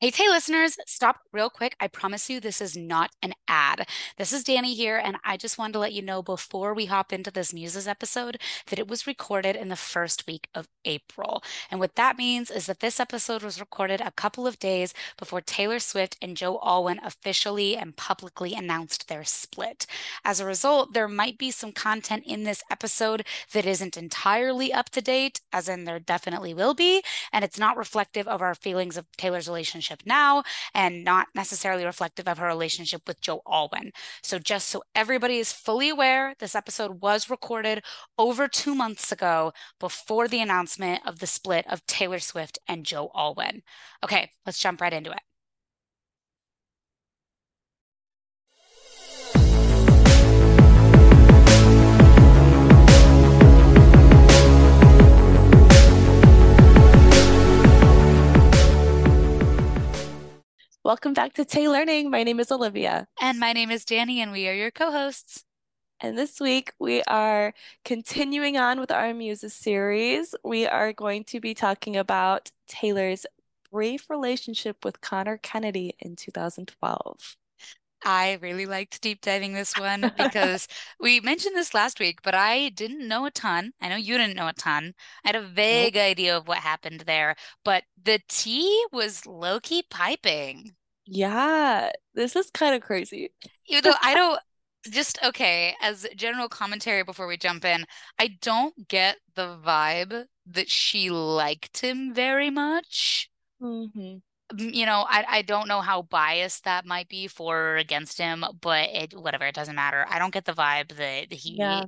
Hey, hey, listeners, stop real quick. I promise you this is not an ad. This is Danny here, and I just wanted to let you know before we hop into this Muses episode that it was recorded in the first week of April. And what that means is that this episode was recorded a couple of days before Taylor Swift and Joe Alwyn officially and publicly announced their split. As a result, there might be some content in this episode that isn't entirely up to date, as in there definitely will be, and it's not reflective of our feelings of Taylor's relationship relationship now and not necessarily reflective of her relationship with Joe Alwyn. So, just so everybody is fully aware, this episode was recorded over two months ago before the announcement of the split of Taylor Swift and Joe Alwyn. Okay, let's jump right into it. Welcome back to Tay Learning. My name is Olivia. And my name is Danny, and we are your co hosts. And this week we are continuing on with our Muses series. We are going to be talking about Taylor's brief relationship with Conor Kennedy in 2012. I really liked deep diving this one because we mentioned this last week, but I didn't know a ton. I know you didn't know a ton. I had a vague nope. idea of what happened there, but the tea was low key piping. Yeah, this is kind of crazy. Even though I don't just okay, as general commentary before we jump in, I don't get the vibe that she liked him very much. Mm-hmm. You know, I I don't know how biased that might be for or against him, but it whatever, it doesn't matter. I don't get the vibe that he yeah.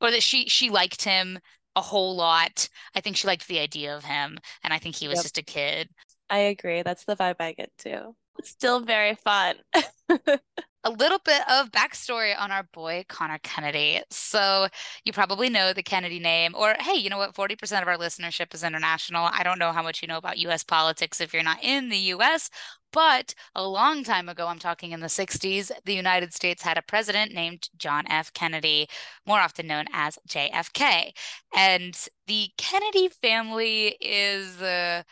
or that she she liked him a whole lot. I think she liked the idea of him, and I think he was yep. just a kid. I agree. That's the vibe I get too still very fun. a little bit of backstory on our boy Conor Kennedy. So you probably know the Kennedy name, or hey, you know what? 40% of our listenership is international. I don't know how much you know about US politics if you're not in the US, but a long time ago, I'm talking in the 60s, the United States had a president named John F. Kennedy, more often known as JFK. And the Kennedy family is. Uh,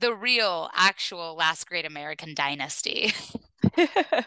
the real, actual last great American dynasty. yeah,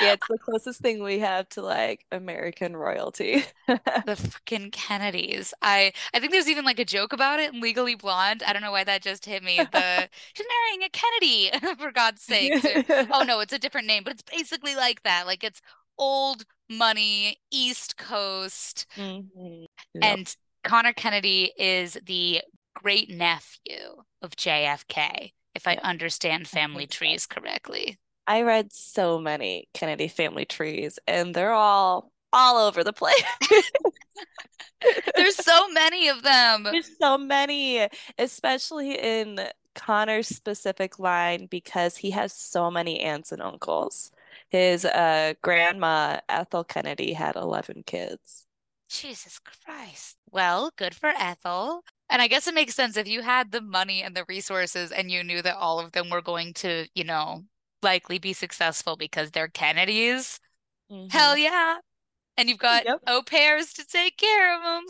it's the closest thing we have to like American royalty. the fucking Kennedys. I I think there's even like a joke about it in Legally Blonde. I don't know why that just hit me. The she's marrying a Kennedy for God's sake. oh no, it's a different name, but it's basically like that. Like it's old money, East Coast, mm-hmm. yep. and Conor Kennedy is the great nephew of JFK, if I understand family trees correctly. I read so many Kennedy family trees, and they're all all over the place. There's so many of them. There's so many, especially in Conor's specific line because he has so many aunts and uncles. His uh, grandma, Ethel Kennedy, had 11 kids. Jesus Christ. Well, good for Ethel. And I guess it makes sense if you had the money and the resources and you knew that all of them were going to, you know, likely be successful because they're Kennedys. Mm-hmm. Hell yeah. And you've got yep. au pairs to take care of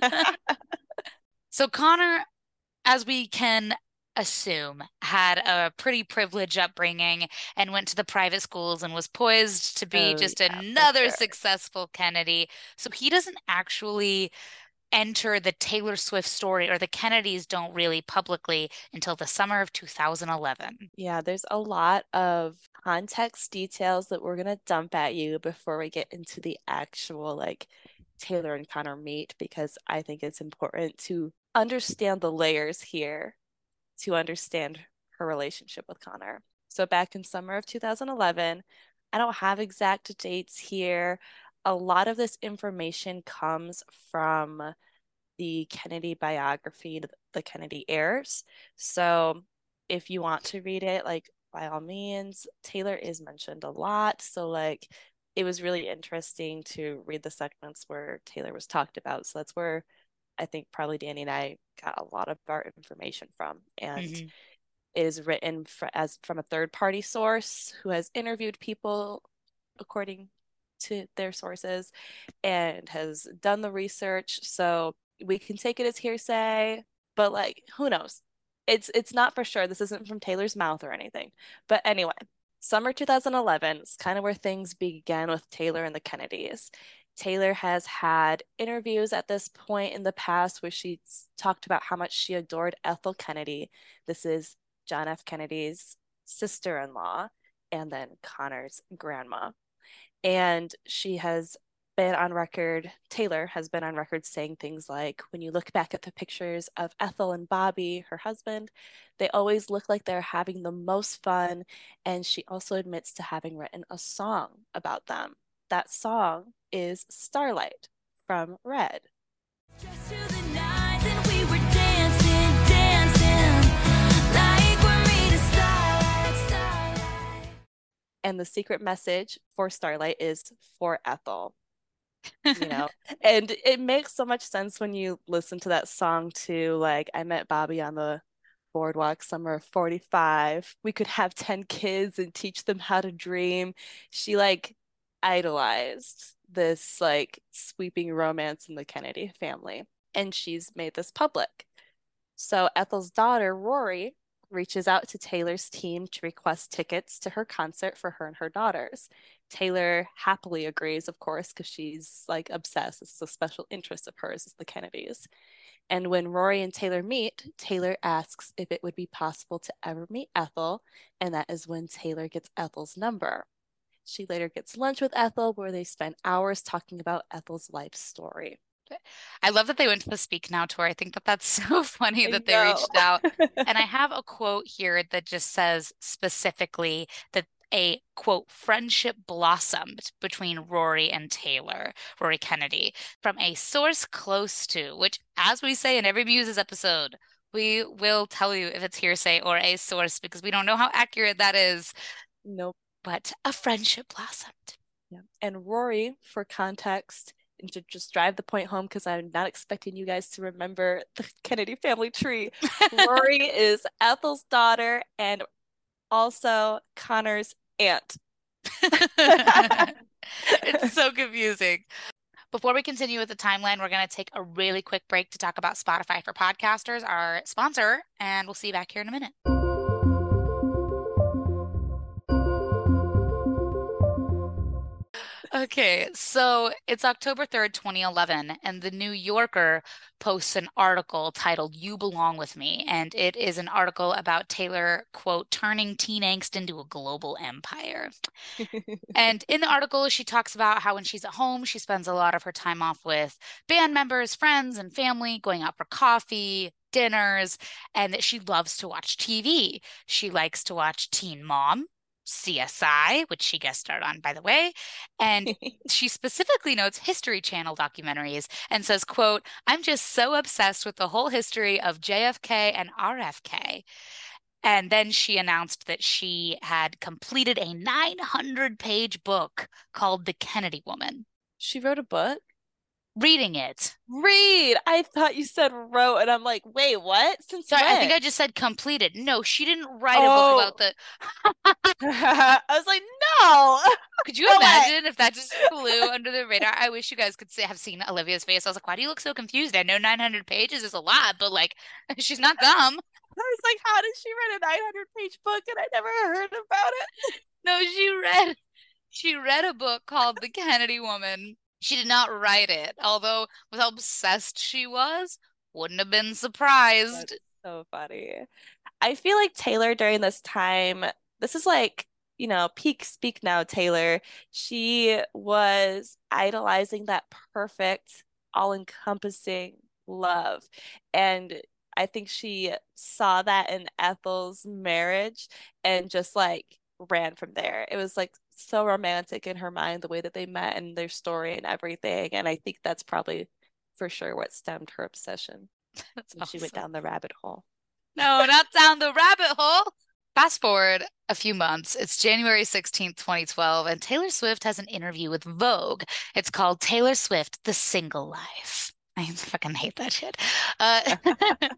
them. so Conor, as we can assume, had a pretty privileged upbringing and went to the private schools and was poised to be oh, just yeah, another sure. successful Kennedy. So he doesn't actually enter the Taylor Swift story or the Kennedys don't really publicly until the summer of 2011. Yeah, there's a lot of context details that we're going to dump at you before we get into the actual like Taylor and Conor meet because I think it's important to understand the layers here to understand her relationship with Conor. So back in summer of 2011, I don't have exact dates here a lot of this information comes from the Kennedy biography, The Kennedy Heirs. So if you want to read it, like by all means, Taylor is mentioned a lot. So, like, it was really interesting to read the segments where Taylor was talked about. So, that's where I think probably Danny and I got a lot of our information from. And mm-hmm. it is written for, as from a third party source who has interviewed people according to their sources and has done the research. So we can take it as hearsay, but like, who knows? it's it's not for sure. This isn't from Taylor's mouth or anything. But anyway, summer 2011 is kind of where things began with Taylor and the Kennedys. Taylor has had interviews at this point in the past where she talked about how much she adored Ethel Kennedy. This is John F. Kennedy's sister in law and then Conor's grandma. And she has been on record, Taylor has been on record saying things like, when you look back at the pictures of Ethel and Bobby, her husband, they always look like they're having the most fun. And she also admits to having written a song about them. That song is Starlight from Red. And the secret message for Starlight is for Ethel you know? And it makes so much sense when you listen to that song too like i met bobby on the boardwalk summer of 45 we could have 10 kids and teach them how to dream. She like idolized this like sweeping romance in the kennedy family and she's made this public. So ethel's daughter rory reaches out to taylor's team to request tickets to her concert for her and her daughters Taylor happily agrees, of course, because she's like obsessed. This is a special interest of hers, is the Kennedys. And when Rory and Taylor meet, Taylor asks if it would be possible to ever meet Ethel, and that is when Taylor gets Ethel's number. She later gets lunch with Ethel, where they spend hours talking about Ethel's life story. I love that they went to the Speak Now tour. I think that that's so funny that they reached out. and I have a quote here that just says specifically that a quote friendship blossomed between Rory and Taylor, Rory Kennedy, from a source close to, which, as we say in every Muses episode, we will tell you if it's hearsay or a source because we don't know how accurate that is. Nope. But a friendship blossomed. Yeah. And Rory, for context, and to just drive the point home because I'm not expecting you guys to remember the Kennedy family tree. Rory is Ethel's daughter and also Conor's aunt. it's so confusing. Before we continue with the timeline, we're going to take a really quick break to talk about Spotify for Podcasters, our sponsor, and we'll see you back here in a minute. Okay, so it's October 3rd, 2011, and the New Yorker posts an article titled You Belong With Me. And it is an article about Taylor, quote, turning teen angst into a global empire. and in the article, she talks about how when she's at home, she spends a lot of her time off with band members, friends, and family, going out for coffee, dinners, and that she loves to watch TV. She likes to watch Teen Mom, CSI, which she guest starred on, by the way. And she specifically notes History Channel documentaries and says, quote, I'm just so obsessed with the whole history of JFK and RFK. And then she announced that she had completed a 900 page book called The Kennedy Woman. She wrote a book? Reading it. Read. I thought you said wrote, and I'm like, wait, what? Since Sorry, when? I think I just said completed. No, she didn't write oh. a book oh. about the. I was like, no. Could you no imagine way. if that just flew under the radar? I wish you guys could see, have seen Olivia's face. I was like, why do you look so confused? I know 900 pages is a lot, but like, she's not dumb. I was like, how did she write a 900 page book and I never heard about it? No, she read she read a book called The Kennedy Woman she did not write it, although with how obsessed she was, wouldn't have been surprised. That's so funny. I feel like Taylor during this time, this is like, you know, peak speak now, Taylor. She was idolizing that perfect, all encompassing love. And I think she saw that in Ethel's marriage and just like ran from there. It was like so romantic in her mind the way that they met and their story and everything and i think that's probably for sure what stemmed her obsession that's awesome. she went down the rabbit hole. No not down the rabbit hole. Fast forward a few months it's january 16th 2012 and taylor swift has an interview with vogue. It's called taylor swift the single life. I fucking hate that shit. Uh,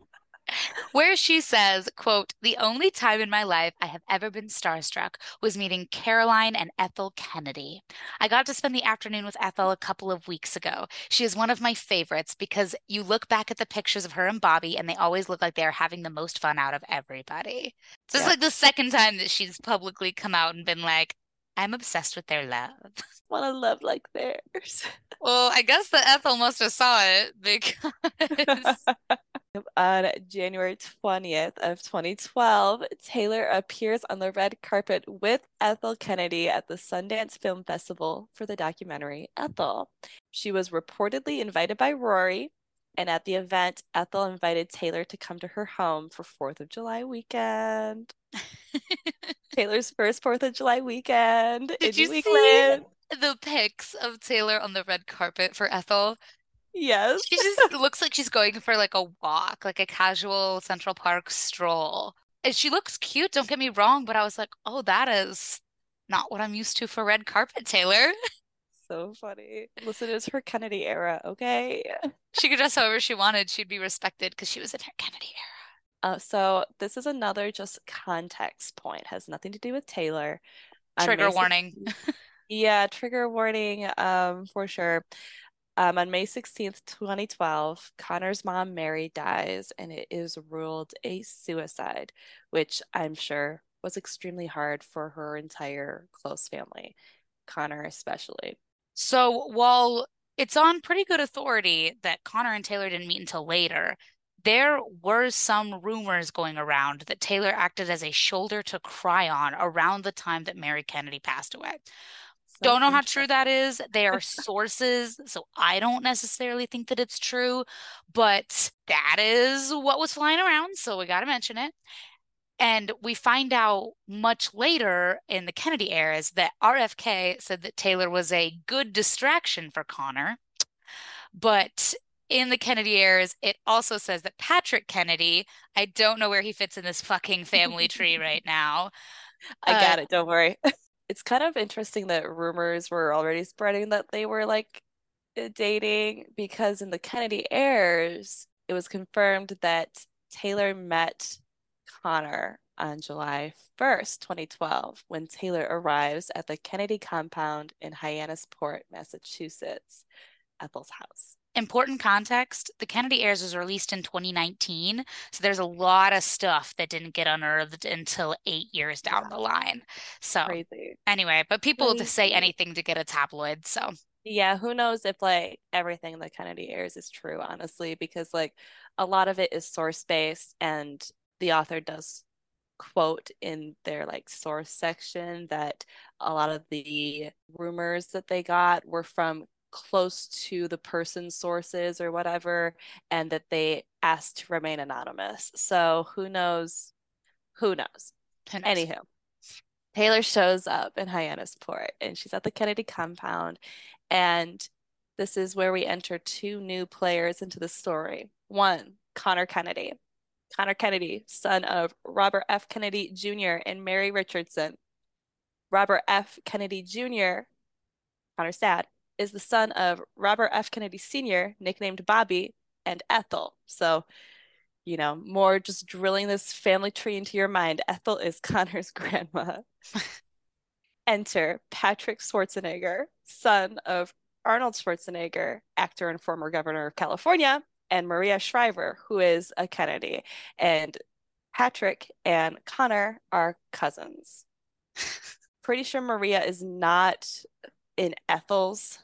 where she says, quote, the only time in my life I have ever been starstruck was meeting Caroline and Ethel Kennedy. I got to spend the afternoon with Ethel a couple of weeks ago. She is one of my favorites because you look back at the pictures of her and Bobby and they always look like they're having the most fun out of everybody. This it's like the second time that she's publicly come out and been like, I'm obsessed with their love. Want a love like theirs. Well, I guess the Ethel must have saw it because on January 20th of 2012, Taylor appears on the red carpet with Ethel Kennedy at the Sundance Film Festival for the documentary Ethel. She was reportedly invited by Rory, and at the event, Ethel invited Taylor to come to her home for 4th of July weekend. Taylor's first 4th of July weekend. Did you see the pics of Taylor on the red carpet for Ethel? Yes. She just looks like she's going for like a walk, like a casual Central Park stroll. And she looks cute, don't get me wrong, but I was like, oh, that is not what I'm used to for red carpet, Taylor. So funny. Listen, it's her Kennedy era, okay? She could dress however she wanted. She'd be respected because she was in her Kennedy era. Uh, so this is another just context point. Has nothing to do with Taylor. Trigger warning. yeah, trigger warning um, for sure. Um, on May 16th, 2012, Conor's mom, Mary, dies, and it is ruled a suicide, which I'm sure was extremely hard for her entire close family, Conor especially. So while it's on pretty good authority that Conor and Taylor didn't meet until later, there were some rumors going around that Taylor acted as a shoulder to cry on around the time that Mary Kennedy passed away. So don't know how true that is. They are sources, so I don't necessarily think that it's true, but that is what was flying around, so we got to mention it. And we find out much later in the Kennedy heirs that RFK said that Taylor was a good distraction for Conor. But in the Kennedy heirs, it also says that Patrick Kennedy, I don't know where he fits in this fucking family tree right now. I got uh, it. Don't worry. It's kind of interesting that rumors were already spreading that they were like uh, dating because in the Kennedy heirs, it was confirmed that Taylor met Conor on July 1st, 2012, when Taylor arrives at the Kennedy compound in Hyannisport, Massachusetts, Ethel's house important context the kennedy heirs was released in 2019 so there's a lot of stuff that didn't get unearthed until eight years down the line so Crazy. anyway but people Crazy. to say anything to get a tabloid so yeah who knows if like everything the kennedy heirs is true honestly because like a lot of it is source based and the author does quote in their like source section that a lot of the rumors that they got were from close to the person's sources or whatever, and that they asked to remain anonymous. So who knows? Who knows? Who knows? Anywho, Taylor shows up in Hyannisport and she's at the Kennedy compound. And this is where we enter two new players into the story. One, Conor Kennedy. Conor Kennedy, son of Robert F. Kennedy Jr. and Mary Richardson. Robert F. Kennedy Jr., Conor's dad, is the son of Robert F. Kennedy Sr., nicknamed Bobby, and Ethel. So, you know, more just drilling this family tree into your mind. Ethel is Conor's grandma. Enter Patrick Schwarzenegger, son of Arnold Schwarzenegger, actor and former governor of California, and Maria Shriver, who is a Kennedy. And Patrick and Conor are cousins. Pretty sure Maria is not in Ethel's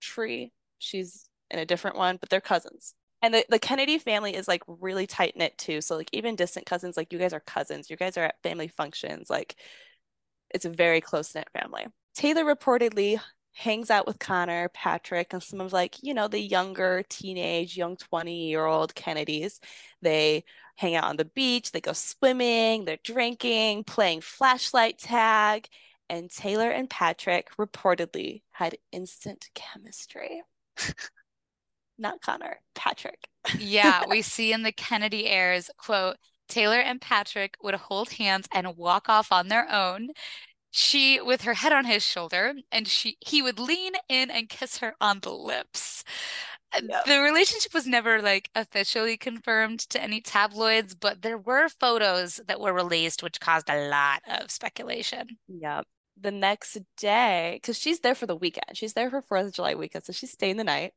tree. She's in a different one, but they're cousins. And the, the Kennedy family is like really tight knit too. So like even distant cousins, like you guys are cousins. You guys are at family functions. Like it's a very close knit family. Taylor reportedly hangs out with Conor, Patrick, and some of like, you know, the younger teenage, young 20 year old Kennedys. They hang out on the beach, they go swimming, they're drinking, playing flashlight tag and Taylor and Patrick reportedly had instant chemistry. Not Conor, Patrick. yeah, we see in the Kennedy heirs quote, Taylor and Patrick would hold hands and walk off on their own. She with her head on his shoulder, and she he would lean in and kiss her on the lips. The relationship was never like officially confirmed to any tabloids, but there were photos that were released, which caused a lot of speculation. Yep. The next day, because she's there for the weekend, she's there for Fourth of July weekend, so she's staying the night.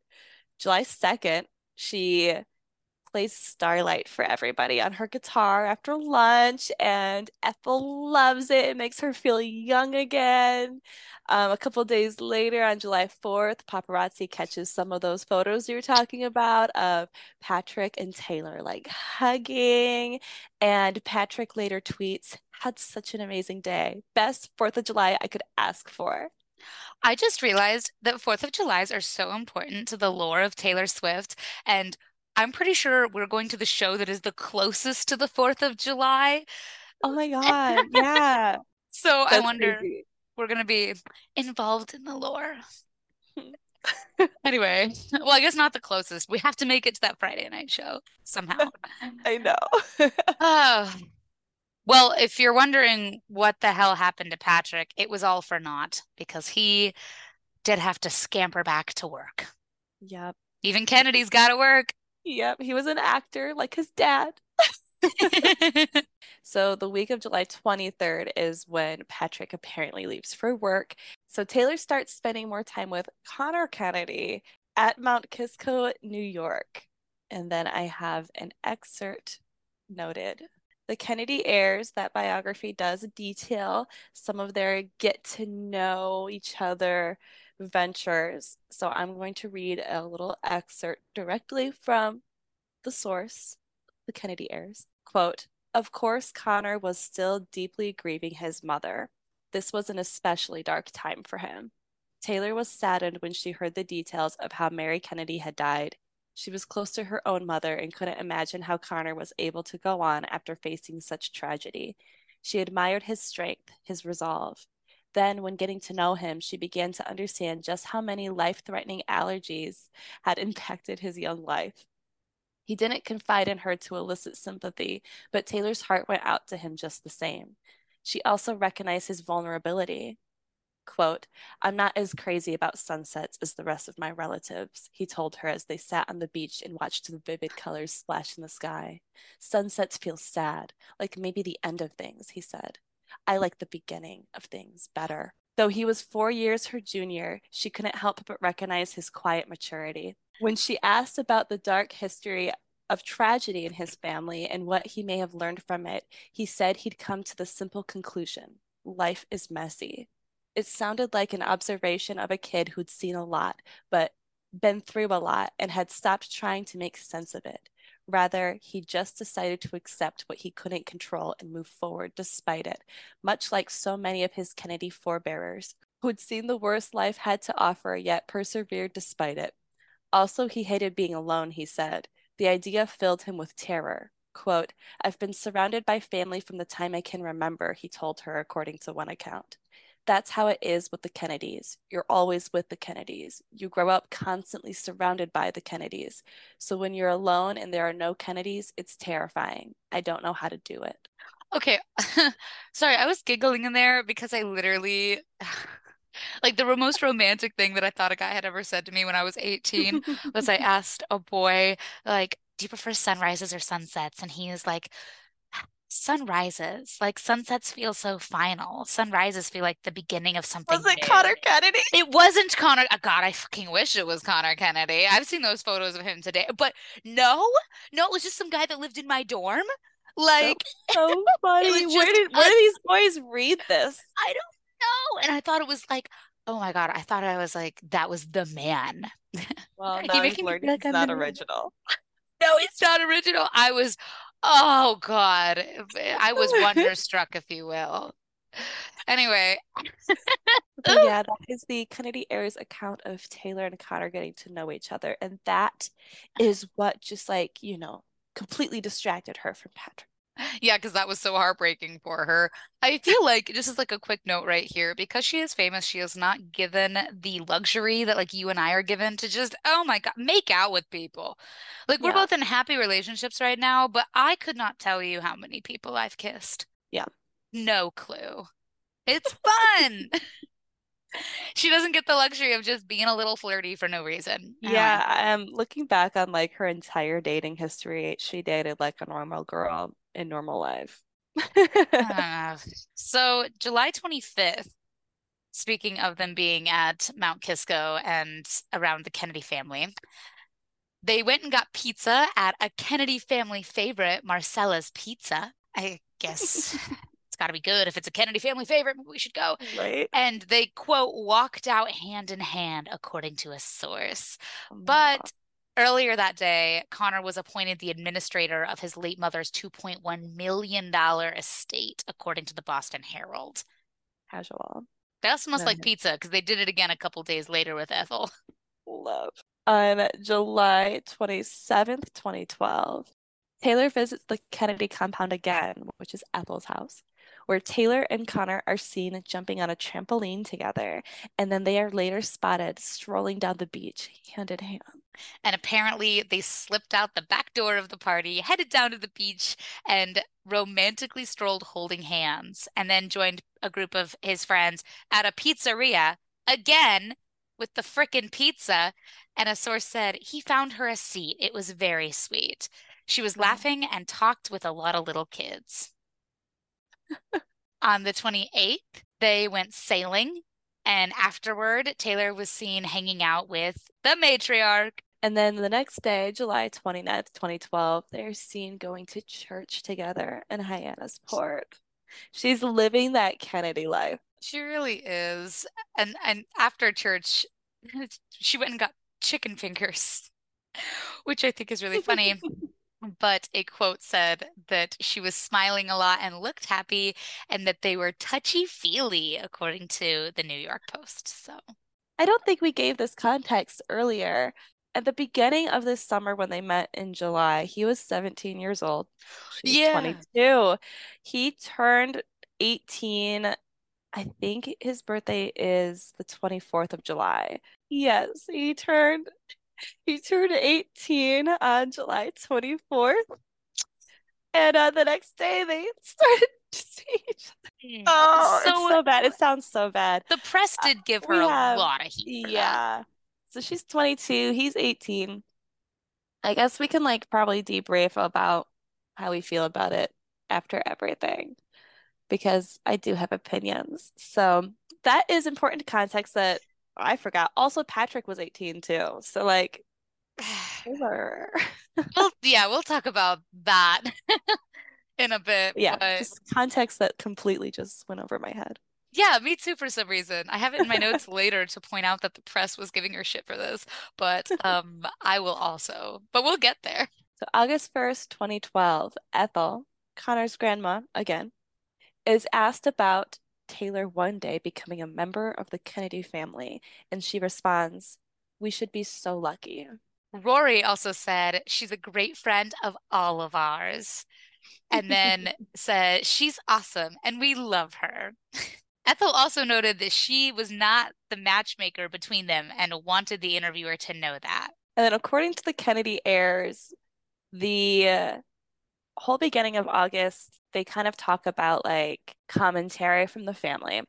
July 2nd, she plays Starlight for everybody on her guitar after lunch, and Ethel loves it. It makes her feel young again. Um, a couple days later, on July 4th, paparazzi catches some of those photos you were talking about of Patrick and Taylor like hugging. And Patrick later tweets, Had such an amazing day. Best 4th of July I could ask for. I just realized that 4th of Julys are so important to the lore of Taylor Swift. And I'm pretty sure we're going to the show that is the closest to the 4th of July. Oh my God. Yeah. so That's I wonder, crazy. we're going to be involved in the lore. Hmm. anyway, well, I guess not the closest. We have to make it to that Friday night show somehow. I know. oh. Well, if you're wondering what the hell happened to Patrick, it was all for naught because he did have to scamper back to work. Yep. Even Kennedy's got to work. Yep, he was an actor like his dad. so the week of July 23rd is when Patrick apparently leaves for work. So Taylor starts spending more time with Conor Kennedy at Mount Kisco, New York. And then I have an excerpt noted. The Kennedy heirs, that biography does detail some of their get to know each other ventures. So I'm going to read a little excerpt directly from the source, the Kennedy heirs. Quote, of course, Conor was still deeply grieving his mother. This was an especially dark time for him. Taylor was saddened when she heard the details of how Mary Kennedy had died. She was close to her own mother and couldn't imagine how Conor was able to go on after facing such tragedy. She admired his strength, his resolve. Then, when getting to know him, she began to understand just how many life threatening allergies had impacted his young life. He didn't confide in her to elicit sympathy, but Taylor's heart went out to him just the same. She also recognized his vulnerability. Quote, I'm not as crazy about sunsets as the rest of my relatives, he told her as they sat on the beach and watched the vivid colors splash in the sky. Sunsets feel sad, like maybe the end of things, he said. I like the beginning of things better. Though he was four years her junior, she couldn't help but recognize his quiet maturity. When she asked about the dark history of tragedy in his family and what he may have learned from it, he said he'd come to the simple conclusion life is messy. It sounded like an observation of a kid who'd seen a lot, but been through a lot and had stopped trying to make sense of it. Rather, he just decided to accept what he couldn't control and move forward despite it, much like so many of his Kennedy forebearers who'd seen the worst life had to offer yet persevered despite it. Also, he hated being alone, he said. The idea filled him with terror. Quote, I've been surrounded by family from the time I can remember, he told her, according to one account that's how it is with the Kennedys. You're always with the Kennedys. You grow up constantly surrounded by the Kennedys. So when you're alone and there are no Kennedys, it's terrifying. I don't know how to do it. Okay. Sorry, I was giggling in there because I literally like the most romantic thing that I thought a guy had ever said to me when I was 18 was I asked a boy like do you prefer sunrises or sunsets and he is like sunrises like sunsets feel so final. Sunrises feel like the beginning of something was it new. conor kennedy? It wasn't conor oh, god i fucking wish it was conor kennedy. I've seen those photos of him today but no no it was just some guy that lived in my dorm. Like so funny. where did where do these boys read this? I don't know. And i thought it was like oh my god i thought i was like that was the man. Well now learned like it's not original. No it's not original. I was Oh God, I was wonderstruck, if you will. Anyway, yeah, that is the Kennedy heirs account of Taylor and Conor getting to know each other, and that is what just like you know completely distracted her from Patrick. Yeah, because that was so heartbreaking for her. I feel like this is like a quick note right here, because she is famous, she is not given the luxury that like you and I are given to just, oh my God, make out with people. Like we're yeah. both in happy relationships right now, but I could not tell you how many people I've kissed. Yeah. No clue. It's fun. she doesn't get the luxury of just being a little flirty for no reason. Yeah, I'm um, looking back on like her entire dating history, she dated like a normal girl in normal life. uh, so July 25th, speaking of them being at Mount Kisco and around the Kennedy family, they went and got pizza at a Kennedy family favorite, Marcella's Pizza. I guess it's got to be good. If it's a Kennedy family favorite, we should go. Right. And they, quote, walked out hand in hand, according to a source. Oh but God. Earlier that day, Conor was appointed the administrator of his late mother's $2.1 million estate, according to the Boston Herald. Casual. They also must no, like pizza because they did it again a couple days later with Ethel. Love. On July 27th, 2012, Taylor visits the Kennedy compound again, which is Ethel's house, where Taylor and Conor are seen jumping on a trampoline together, and then they are later spotted strolling down the beach hand in hand. And apparently, they slipped out the back door of the party, headed down to the beach, and romantically strolled holding hands, and then joined a group of his friends at a pizzeria again with the frickin' pizza. And a source said he found her a seat. It was very sweet. She was laughing and talked with a lot of little kids. On the 28th, they went sailing. And afterward, Taylor was seen hanging out with the matriarch. And then the next day, July 29th, 2012, they're seen going to church together in Hyannisport. She's living that Kennedy life. She really is. And and after church, she went and got chicken fingers, which I think is really funny. but a quote said that she was smiling a lot and looked happy and that they were touchy feely, according to the New York Post. So I don't think we gave this context earlier. At the beginning of this summer, when they met in July, he was 17 years old. She yeah. 22. He turned 18. I think his birthday is the 24th of July. Yes, he turned he turned 18 on July 24th. And uh, the next day they started to see each other. Oh, so, it's so bad. It sounds so bad. The press uh, did give her a lot of heat. yeah. That. So she's 22, he's 18. I guess we can like probably debrief about how we feel about it after everything because I do have opinions. So that is important context that I forgot. Also, Patrick was 18 too. So like well, yeah, we'll talk about that in a bit. Yeah, but... context that completely just went over my head. Yeah, me too for some reason. I have it in my notes later to point out that the press was giving her shit for this, but um I will also. But we'll get there. So August 1st, 2012, Ethel, Conor's grandma again, is asked about Taylor one day becoming a member of the Kennedy family, and she responds, We should be so lucky. Rory also said, She's a great friend of all of ours. And then said, She's awesome and we love her. Ethel also noted that she was not the matchmaker between them and wanted the interviewer to know that. And then, according to the Kennedy heirs, the uh, whole beginning of August, they kind of talk about like commentary from the family.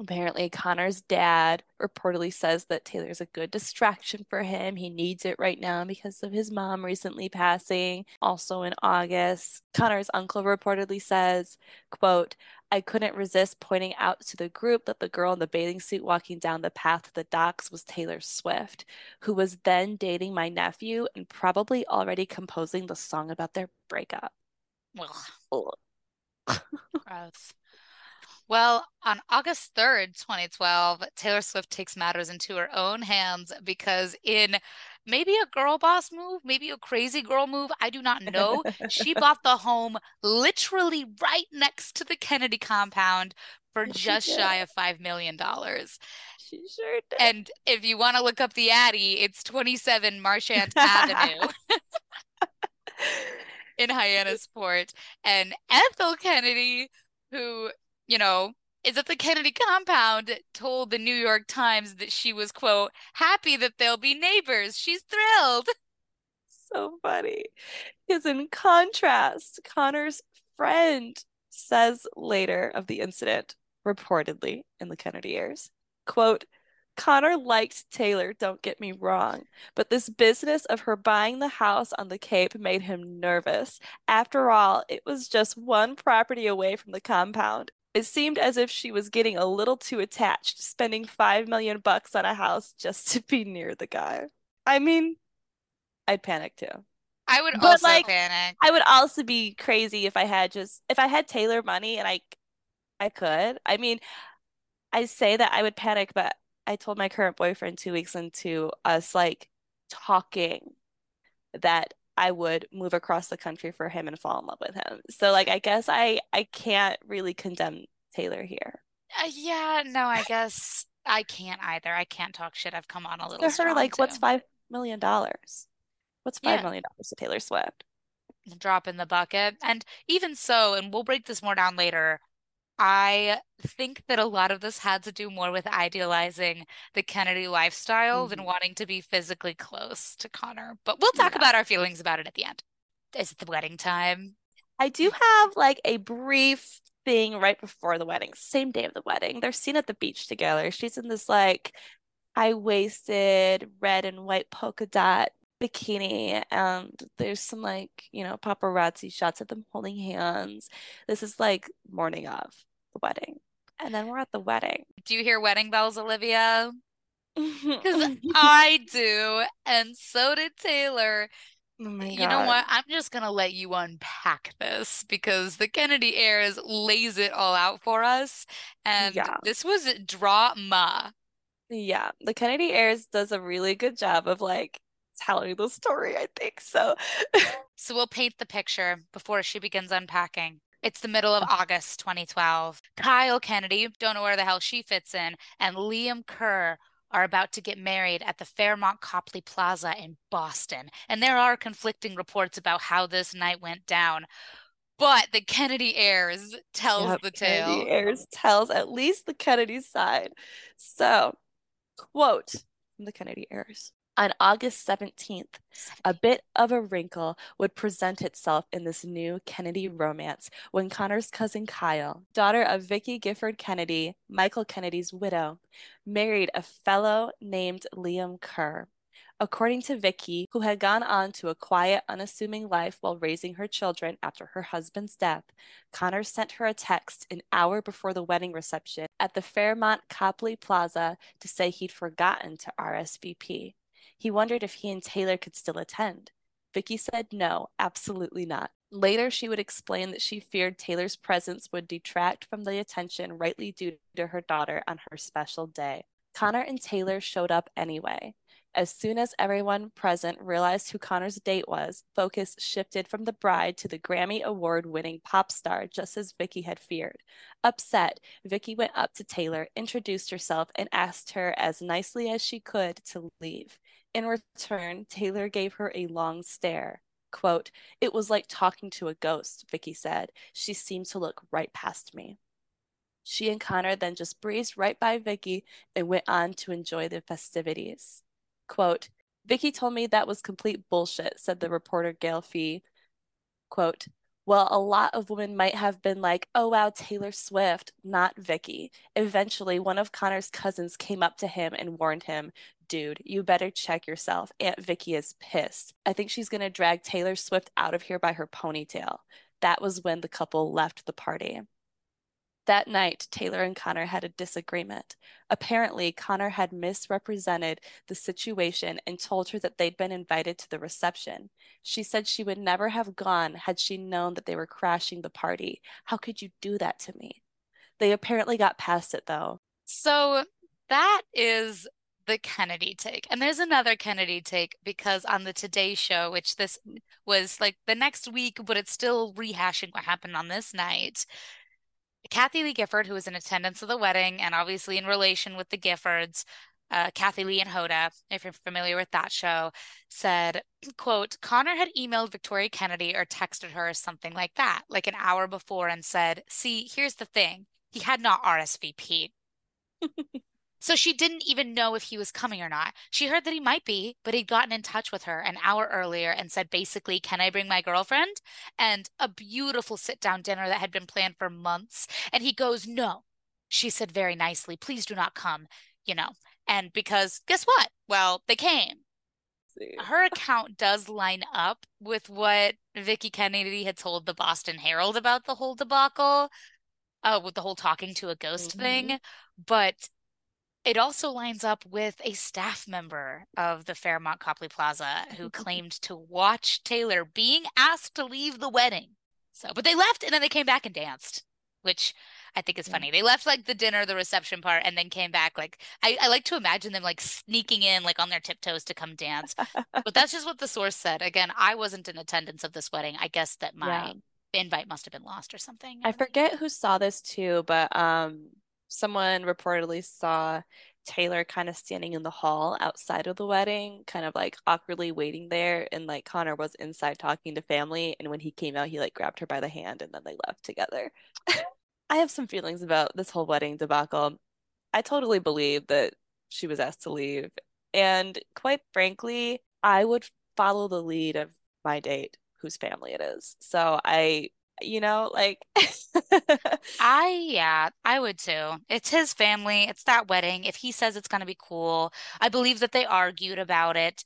Apparently, Conor's dad reportedly says that Taylor's a good distraction for him. He needs it right now because of his mom recently passing. Also in August, Conor's uncle reportedly says, quote, I couldn't resist pointing out to the group that the girl in the bathing suit walking down the path to the docks was Taylor Swift, who was then dating my nephew and probably already composing the song about their breakup. Well, gross. Well, on August 3rd, 2012, Taylor Swift takes matters into her own hands because, in maybe a girl boss move, maybe a crazy girl move, I do not know, she bought the home literally right next to the Kennedy compound for just shy of $5 million. She sure did. And if you want to look up the Addy, it's 27 Marchant Avenue. in Hyannisport. And Ethel Kennedy, who you know, is at the Kennedy compound told the New York Times that she was, quote, happy that they'll be neighbors. She's thrilled. So funny. Because in contrast, Conor's friend says later of the incident, reportedly in the Kennedy heirs, Quote, Conor liked Taylor, don't get me wrong, but this business of her buying the house on the Cape made him nervous. After all, it was just one property away from the compound. It seemed as if she was getting a little too attached, spending five million bucks on a house just to be near the guy. I mean, I'd panic too. I would But, also like, panic. I would also be crazy if I had just if I had Taylor money and I I could. I mean, I say that I would panic, but I told my current boyfriend two weeks into us like talking that I would move across the country for him and fall in love with him. So like I guess I I can't really condemn Taylor here. Uh, yeah, no, I guess I can't either. I can't talk shit. I've come on a little To her, like, what's five million dollars? What's five Yeah. million dollars to Taylor Swift? drop in the bucket. And even so, and we'll break this more down later, I think that a lot of this had to do more with idealizing the Kennedy lifestyle than Mhm. wanting to be physically close to Conor. But we'll talk Yeah. about our feelings about it at the end. Is it the wedding time? I do have like a brief thing right before the wedding, same day of the wedding. They're seen at the beach together. She's in this like high-waisted red and white polka dot bikini, and there's some like, you know, paparazzi shots of them holding hands. This is like morning of the wedding. And then we're at the wedding. Do you hear wedding bells, Olivia? Because oh I do, and so did Taylor. Oh my You know what? I'm just gonna let you unpack this because the Kennedy heirs lays it all out for us, and Yeah. this was drama. Yeah, the Kennedy heirs does a really good job of like telling the story, I think. So So we'll paint the picture before she begins unpacking. It's the middle of oh. August 2012. Kyle Kennedy, don't know where the hell she fits in, and Liam Kerr are about to get married at the Fairmont Copley Plaza in Boston. And there are conflicting reports about how this night went down. But the Kennedy heirs tells Yep, the Kennedy tale. heirs tells at least the Kennedy side. So, quote from the Kennedy heirs. On August 17th, a bit of a wrinkle would present itself in this new Kennedy romance when Conor's cousin Kyle, daughter of Vicky Gifford Kennedy, Michael Kennedy's widow, married a fellow named Liam Kerr. According to Vicky, who had gone on to a quiet, unassuming life while raising her children after her husband's death, Conor sent her a text an hour before the wedding reception at the Fairmont Copley Plaza to say he'd forgotten to RSVP. He wondered if he and Taylor could still attend. Vicky said no, absolutely not. Later, she would explain that she feared Taylor's presence would detract from the attention rightly due to her daughter on her special day. Conor and Taylor showed up anyway. As soon as everyone present realized who Conor's date was, focus shifted from the bride to the Grammy Award winning pop star, just as Vicky had feared. Upset, Vicky went up to Taylor, introduced herself, and asked her as nicely as she could to leave. In return, Taylor gave her a long stare. Quote, It was like talking to a ghost, Vicky said. She seemed to look right past me. She and Conor then just breezed right by Vicky and went on to enjoy the festivities. Quote, Vicky told me that was complete bullshit, said the reporter Gail Fee. Quote, well, a lot of women might have been like, oh wow, Taylor Swift, not Vicky. Eventually, one of Conor's cousins came up to him and warned him, dude, you better check yourself. Aunt Vicky is pissed. I think she's gonna drag Taylor Swift out of here by her ponytail. That was when the couple left the party. That night, Taylor and Conor had a disagreement. Apparently, Conor had misrepresented the situation and told her that they'd been invited to the reception. She said she would never have gone had she known that they were crashing the party. How could you do that to me? They apparently got past it, though. So that is the Kennedy take. And there's another Kennedy take because on the Today Show, which this was like the next week, but it's still rehashing what happened on this night. Kathie Lee Gifford, who was in attendance of the wedding and obviously in relation with the Giffords, uh, Kathy Lee and Hoda, if you're familiar with that show, said, quote, Conor had emailed Victoria Kennedy or texted her or something like that, like an hour before, and said, see, here's the thing. He had not RSVP'd. So she didn't even know if he was coming or not. She heard that he might be, but he'd gotten in touch with her an hour earlier and said, basically, can I bring my girlfriend? And a beautiful sit down dinner that had been planned for months. And he goes, no. She said very nicely, please do not come. you know. And because guess what? Well, they came. Her account does line up with what Vicky Kennedy had told the Boston Herald about the whole debacle, uh, with the whole talking to a ghost mm-hmm. thing. But it also lines up with a staff member of the Fairmont Copley Plaza who claimed to watch Taylor being asked to leave the wedding. So, but they left and then they came back and danced, which I think is funny. They left like the dinner, the reception part, and then came back. Like I, I like to imagine them like sneaking in, like on their tiptoes to come dance. but that's just what the source said. Again, I wasn't in attendance of this wedding. I guess that my yeah. invite must have been lost or something. I forget who saw this too, but um someone reportedly saw Taylor kind of standing in the hall outside of the wedding, kind of like awkwardly waiting there. And like Conor was inside talking to family. And when he came out, he like grabbed her by the hand and then they left together. I have some feelings about this whole wedding debacle. I totally believe that she was asked to leave. And quite frankly, I would follow the lead of my date, whose family it is. So I, you know, like. I, yeah, I would too. It's his family, it's that wedding. If he says it's going to be cool, I believe that they argued about it.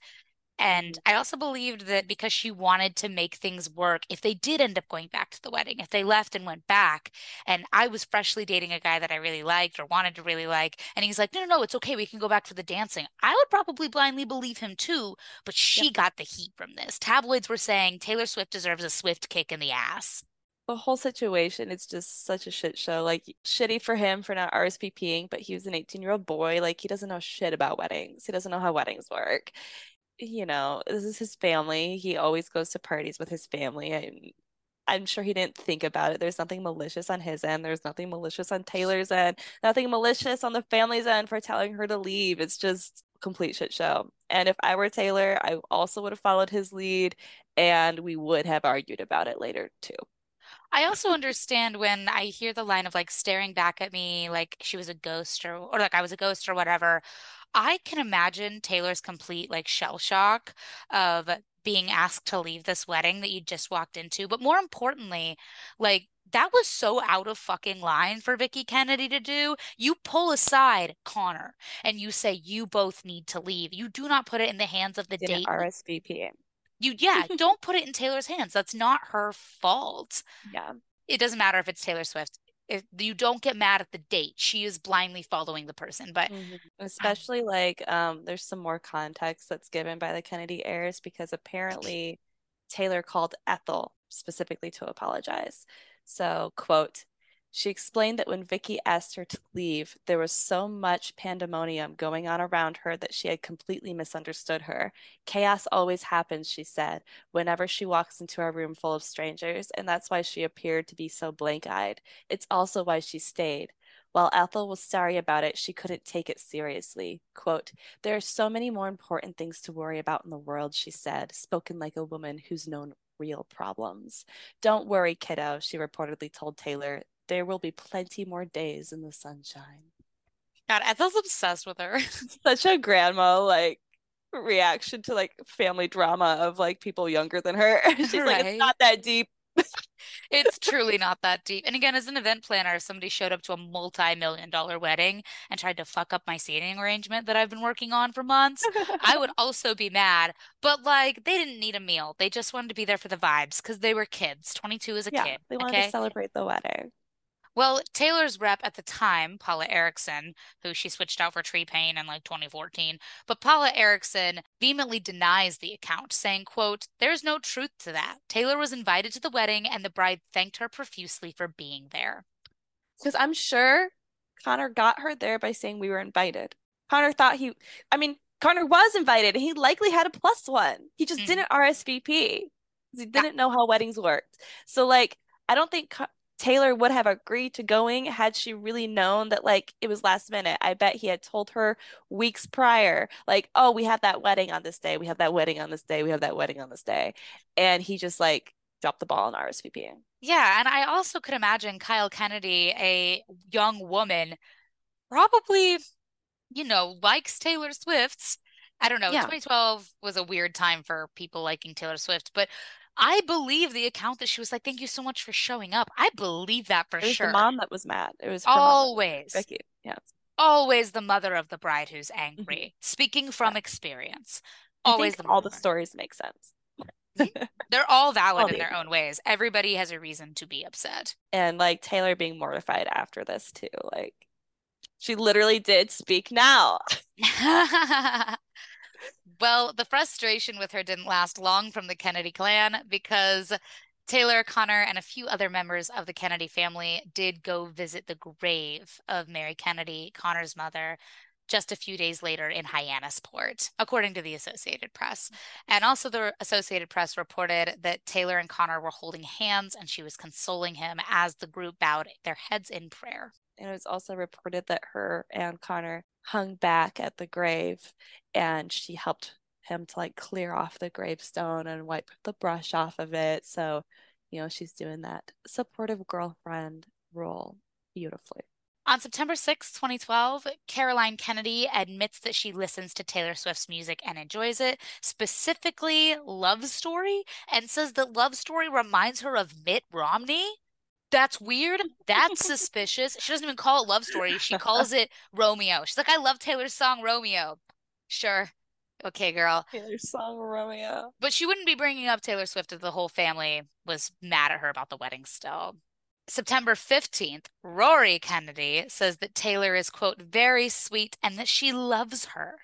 And mm-hmm. I also believed that because she wanted to make things work, if they did end up going back to the wedding, if they left and went back, and I was freshly dating a guy that I really liked or wanted to really like, and he's like, no, no, no, it's okay. We can go back for the dancing. I would probably blindly believe him too, but she yep. got the heat from this. Tabloids were saying Taylor Swift deserves a swift kick in the ass the whole situation it's just such a shit show like shitty for him for not rsvping but he was an 18 year old boy like he doesn't know shit about weddings he doesn't know how weddings work you know, this is his family. He always goes to parties with his family. I, I'm sure he didn't think about it. There's nothing malicious on his end. There's nothing malicious on Taylor's end. Nothing malicious on the family's end for telling her to leave. It's just complete shit show. And if I were Taylor, I also would have followed his lead and we would have argued about it later too. I also understand when I hear the line of like staring back at me like she was a ghost or or like I was a ghost or whatever. I can imagine Taylor's complete like shell shock of being asked to leave this wedding that you just walked into. But more importantly, like that was so out of fucking line for Vicki Kennedy to do. You pull aside Conor and you say you both need to leave. You do not put it in the hands of the date. RSVP. You yeah, don't put it in Taylor's hands. That's not her fault. Yeah. It doesn't matter if it's Taylor Swift if you don't get mad at the date she is blindly following the person but mm-hmm. especially um, like um there's some more context that's given by the kennedy heirs because apparently taylor called ethel specifically to apologize so quote she explained that when Vicki asked her to leave, there was so much pandemonium going on around her that she had completely misunderstood her. Chaos always happens, she said, whenever she walks into a room full of strangers, and that's why she appeared to be so blank eyed. It's also why she stayed. While Ethel was sorry about it, she couldn't take it seriously. Quote, There are so many more important things to worry about in the world, she said, spoken like a woman who's known real problems. Don't worry, kiddo, she reportedly told Taylor there will be plenty more days in the sunshine. God, Ethel's obsessed with her. Such a grandma like reaction to like family drama of like people younger than her. She's right. like, it's not that deep. it's truly not that deep. And again, as an event planner, if somebody showed up to a multi-million dollar wedding and tried to fuck up my seating arrangement that I've been working on for months. I would also be mad. But like they didn't need a meal. They just wanted to be there for the vibes because they were kids. 22 is a yeah, kid. They wanted okay? to celebrate the wedding. Well, Taylor's rep at the time, Paula Erickson, who she switched out for Tree Paine in like 2014, but Paula Erickson vehemently denies the account, saying, quote, there's no truth to that. Taylor was invited to the wedding and the bride thanked her profusely for being there. Because I'm sure Conor got her there by saying we were invited. Conor thought he, I mean, Conor was invited and he likely had a plus one. He just mm-hmm. didn't RSVP because he didn't know how weddings worked. So, like, I don't think Taylor would have agreed to going had she really known that like it was last minute. I bet he had told her weeks prior, like, oh, we have that wedding on this day, we have that wedding on this day, we have that wedding on this day. And he just like dropped the ball on RSVP. Yeah. And I also could imagine Kyle Kennedy, a young woman, probably, you know, likes Taylor Swift's. I don't know. Yeah. 2012 was a weird time for people liking Taylor Swift, but I believe the account that she was like, "Thank you so much for showing up." I believe that for it was sure. The mom that was mad. It was always Becky. Yeah. always the mother of the bride who's angry. Mm-hmm. Speaking from yeah. experience, always all the stories make sense. They're all valid all in their own ways. Everybody has a reason to be upset. And like Taylor being mortified after this too. Like she literally did speak now. well, the frustration with her didn't last long from the Kennedy clan because Taylor, Conor, and a few other members of the Kennedy family did go visit the grave of Mary Kennedy, Conor's mother, just a few days later in Hyannisport, according to the Associated Press. And also, the Associated Press reported that Taylor and Conor were holding hands and she was consoling him as the group bowed their heads in prayer. And it was also reported that her and Conor hung back at the grave and she helped him to like clear off the gravestone and wipe the brush off of it. So, you know, she's doing that supportive girlfriend role beautifully. On September 6, 2012, Caroline Kennedy admits that she listens to Taylor Swift's music and enjoys it, specifically Love Story, and says that Love Story reminds her of Mitt Romney. That's weird. That's suspicious. She doesn't even call it Love Story. She calls it Romeo. She's like, I love Taylor's song Romeo. Sure. Okay, girl. Taylor's song Romeo. But she wouldn't be bringing up Taylor Swift if the whole family was mad at her about the wedding still. September 15th, Rory Kennedy says that Taylor is, quote, very sweet and that she loves her.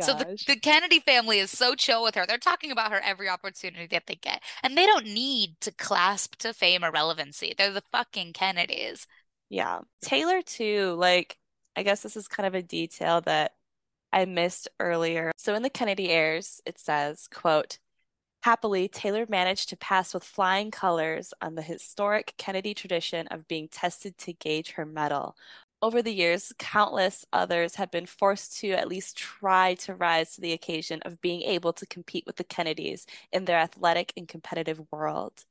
So the, the Kennedy family is so chill with her. They're talking about her every opportunity that they get. And they don't need to clasp to fame or relevancy. They're the fucking Kennedys. Yeah. Taylor, too, like, I guess this is kind of a detail that I missed earlier. So in the Kennedy heirs, it says, quote, Happily, Taylor managed to pass with flying colors on the historic Kennedy tradition of being tested to gauge her mettle. Over the years, countless others have been forced to at least try to rise to the occasion of being able to compete with the Kennedys in their athletic and competitive world.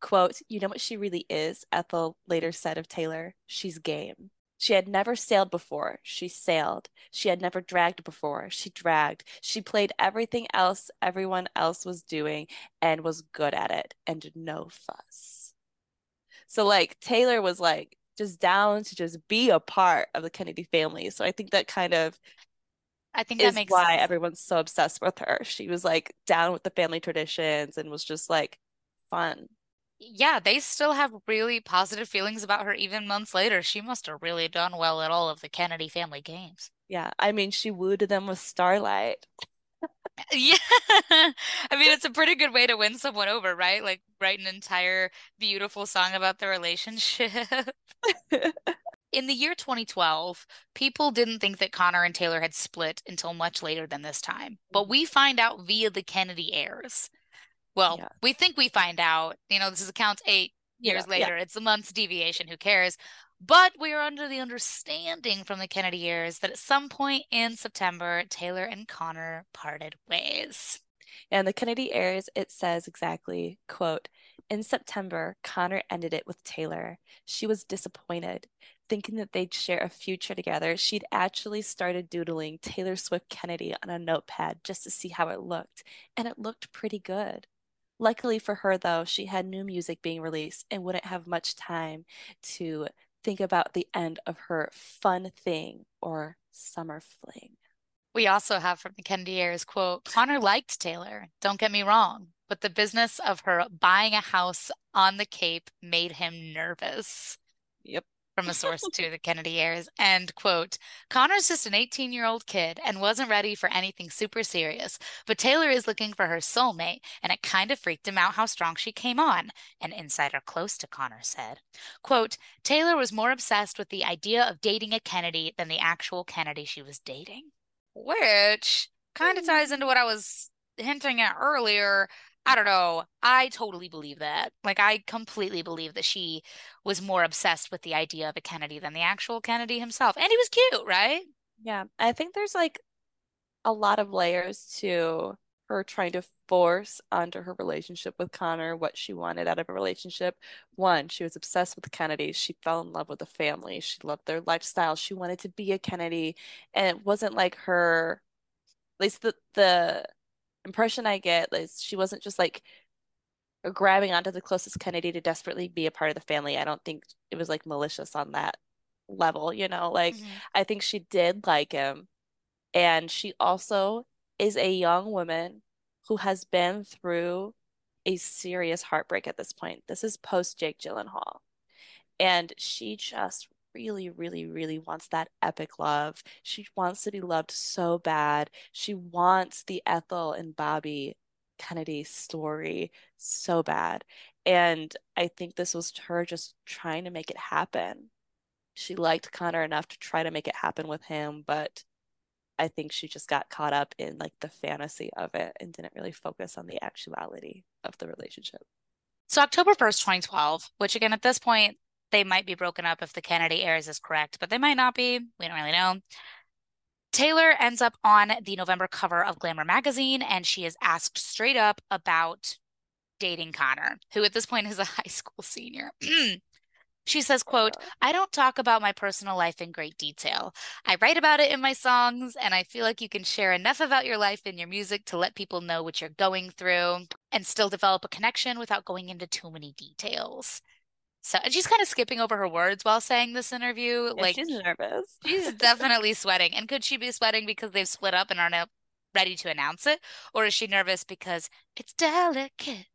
Quote, you know what she really is, Ethel later said of Taylor? She's game. She had never sailed before. She sailed. She had never dragged before. She dragged. She played everything else everyone else was doing and was good at it and no fuss. So, like, Taylor was like just down to just be a part of the Kennedy family. So, I think that kind of I think that makes why sense. everyone's so obsessed with her. She was like down with the family traditions and was just like fun yeah, they still have really positive feelings about her even months later. She must have really done well at all of the Kennedy family games. Yeah, I mean, she wooed them with Starlight. yeah. I mean, it's a pretty good way to win someone over, right? Like write an entire beautiful song about the relationship. In the year 2012, people didn't think that Conor and Taylor had split until much later than this time. But we find out via the Kennedy heirs well, yeah. we think we find out, you know, this is account eight years yeah, later. Yeah. It's a month's deviation. Who cares? But we are under the understanding from the Kennedy heirs that at some point in September, Taylor and Conor parted ways. And the Kennedy heirs, it says exactly, quote, in September, Conor ended it with Taylor. She was disappointed. Thinking that they'd share a future together, she'd actually started doodling Taylor Swift Kennedy on a notepad just to see how it looked, and it looked pretty good. Luckily for her, though, she had new music being released and wouldn't have much time to think about the end of her fun thing or summer fling. We also have from the Kennedy heirs quote, Conor liked Taylor, don't get me wrong, but the business of her buying a house on the Cape made him nervous. Yep from a source to the Kennedy heirs. And quote, Conor's just an 18 year old kid and wasn't ready for anything super serious, but Taylor is looking for her soulmate, and it kind of freaked him out how strong she came on, an insider close to Conor said. Quote, Taylor was more obsessed with the idea of dating a Kennedy than the actual Kennedy she was dating. Which kind of mm. ties into what I was hinting at earlier I don't know. I totally believe that. Like, I completely believe that she was more obsessed with the idea of a Kennedy than the actual Kennedy himself. And he was cute, right? Yeah. I think there's like a lot of layers to her trying to force onto her relationship with Conor what she wanted out of a relationship. One, she was obsessed with the Kennedys. She fell in love with the family. She loved their lifestyle. She wanted to be a Kennedy. And it wasn't like her, at least the, the, impression I get is she wasn't just like grabbing onto the closest Kennedy to desperately be a part of the family. I don't think it was like malicious on that level, you know, like mm-hmm. I think she did like him. And she also is a young woman who has been through a serious heartbreak at this point. This is post Jake Gyllenhaal. And she just really, really, really wants that epic love. She wants to be loved so bad. She wants the Ethel and Bobby Kennedy story so bad. And I think this was her just trying to make it happen. She liked Conor enough to try to make it happen with him, but I think she just got caught up in like the fantasy of it and didn't really focus on the actuality of the relationship. So October 1st, 2012, which again at this point they might be broken up if the Kennedy heirs is correct, but they might not be. We don't really know. Taylor ends up on the November cover of Glamour magazine and she is asked straight up about dating Conor, who at this point is a high school senior. she says, quote, I don't talk about my personal life in great detail. I write about it in my songs, and I feel like you can share enough about your life in your music to let people know what you're going through and still develop a connection without going into too many details. So and she's kind of skipping over her words while saying this interview. Yeah, like she's nervous. she's definitely sweating. And could she be sweating because they've split up and aren't ready to announce it? Or is she nervous because it's delicate?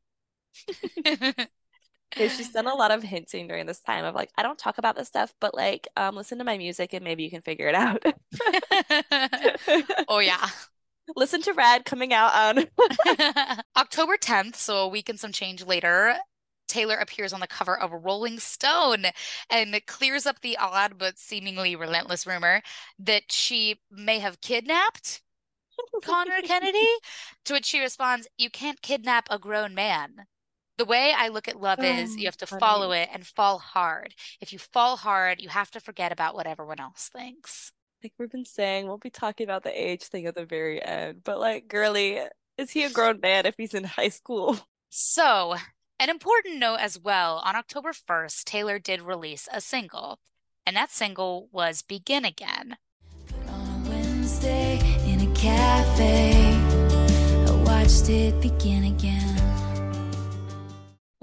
yeah, she's done a lot of hinting during this time of like, I don't talk about this stuff, but like, um, listen to my music and maybe you can figure it out. oh yeah. Listen to Red coming out on October 10th, so a week and some change later. Taylor appears on the cover of Rolling Stone and clears up the odd but seemingly relentless rumor that she may have kidnapped Conor Kennedy. To which she responds, You can't kidnap a grown man. The way I look at love oh, is you have to funny. follow it and fall hard. If you fall hard, you have to forget about what everyone else thinks. Like we've been saying, we'll be talking about the age thing at the very end. But like, girly, is he a grown man if he's in high school? So an important note as well on October 1st, Taylor did release a single, and that single was Begin Again. On a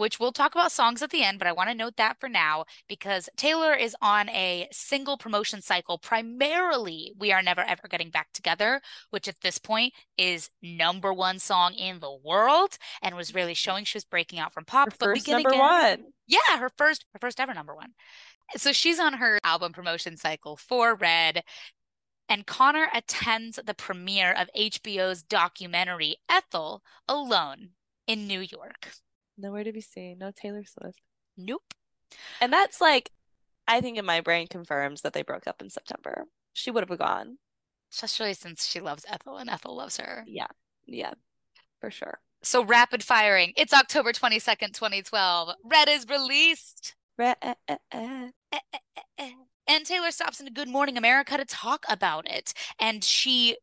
which we'll talk about songs at the end, but I want to note that for now because Taylor is on a single promotion cycle. Primarily, We Are Never Ever Getting Back Together, which at this point is number one song in the world and was really showing she was breaking out from pop. Her but first number again, one. Yeah, her first, her first ever number one. So she's on her album promotion cycle for Red. And Conor attends the premiere of HBO's documentary Ethel alone in New York. Nowhere to be seen. No Taylor Swift. Nope. And that's like, I think in my brain confirms that they broke up in September. She would have gone. Especially since she loves Ethel and Ethel loves her. Yeah. Yeah. For sure. So rapid firing. It's October 22nd, 2012. Red is released. Red. Eh, eh, eh. And Taylor stops into Good Morning America to talk about it. And she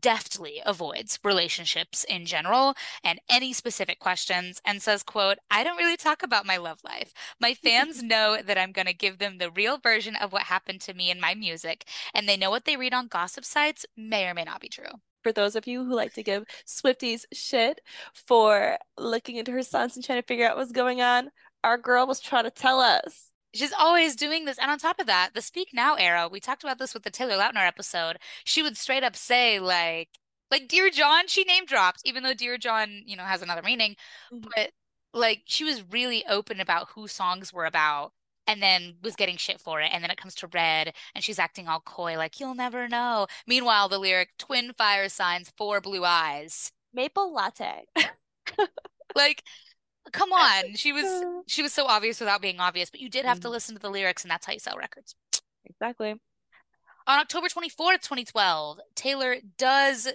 deftly avoids relationships in general and any specific questions and says quote i don't really talk about my love life. My fans know that i'm going to give them the real version of what happened to me in my music and they know what they read on gossip sites may or may not be true. For those of you who like to give swifties shit for looking into her sons and trying to figure out what's going on our girl was trying to tell us she's always doing this. And on top of that, the Speak Now era, we talked about this with the Taylor Lautner episode. She would straight up say, like, like Dear John, she name dropped, even though Dear John, you know, has another meaning. Mm-hmm. But like she was really open about who songs were about and then was getting shit for it. And then it comes to Red and she's acting all coy, like, you'll never know. Meanwhile, the lyric twin fire signs, four blue eyes. Maple latte. like come on she was she was so obvious without being obvious but you did have to mm-hmm. listen to the lyrics and that's how you sell records exactly on october 24th 2012 taylor does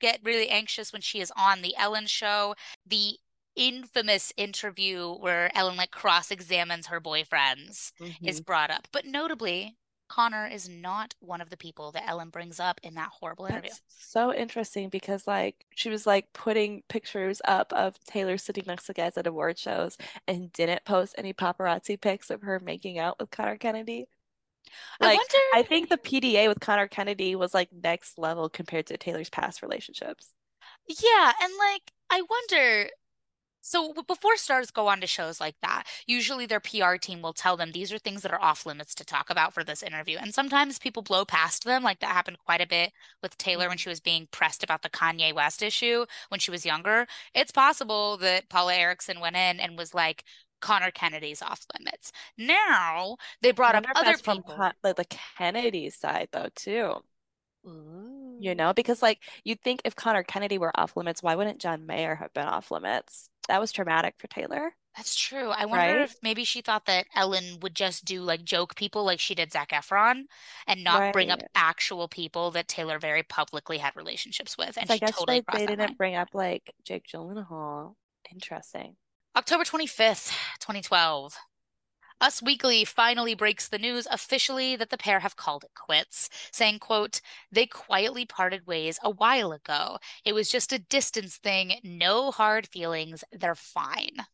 get really anxious when she is on the ellen show the infamous interview where ellen like cross-examines her boyfriends mm-hmm. is brought up but notably Conor is not one of the people that Ellen brings up in that horrible interview. That's so interesting because like she was like putting pictures up of Taylor sitting next to guys at award shows and didn't post any paparazzi pics of her making out with Conor Kennedy. Like I, wonder... I think the PDA with Conor Kennedy was like next level compared to Taylor's past relationships. Yeah, and like I wonder So before stars go on to shows like that, usually their PR team will tell them these are things that are off limits to talk about for this interview. And sometimes people blow past them. Like that happened quite a bit with Taylor when mm-hmm. she was being pressed about the Kanye West issue when she was younger. It's possible that Paula Erickson went in and was like, Conor Kennedy's off limits. Now they brought up other people. From, like the Kennedy side though too. Ooh. You know, because like you'd think if Conor Kennedy were off limits, why wouldn't John Mayer have been off limits? That was traumatic for Taylor. That's true. I wonder right? if maybe she thought that Ellen would just do like joke people like she did Zac Efron and not right. bring up actual people that Taylor very publicly had relationships with. And so she I guess totally like, they didn't line. bring up like Jake Gyllenhaal. Interesting. October 25th, 2012. Us Weekly finally breaks the news officially that the pair have called it quits, saying, quote, they quietly parted ways a while ago. It was just a distance thing, no hard feelings. They're fine.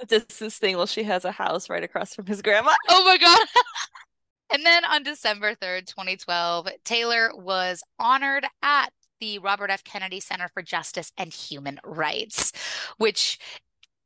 A distance thing well, she has a house right across from his grandma. Oh my god. and then on December 3rd, 2012, Taylor was honored at the Robert F. Kennedy Center for Justice and Human Rights, which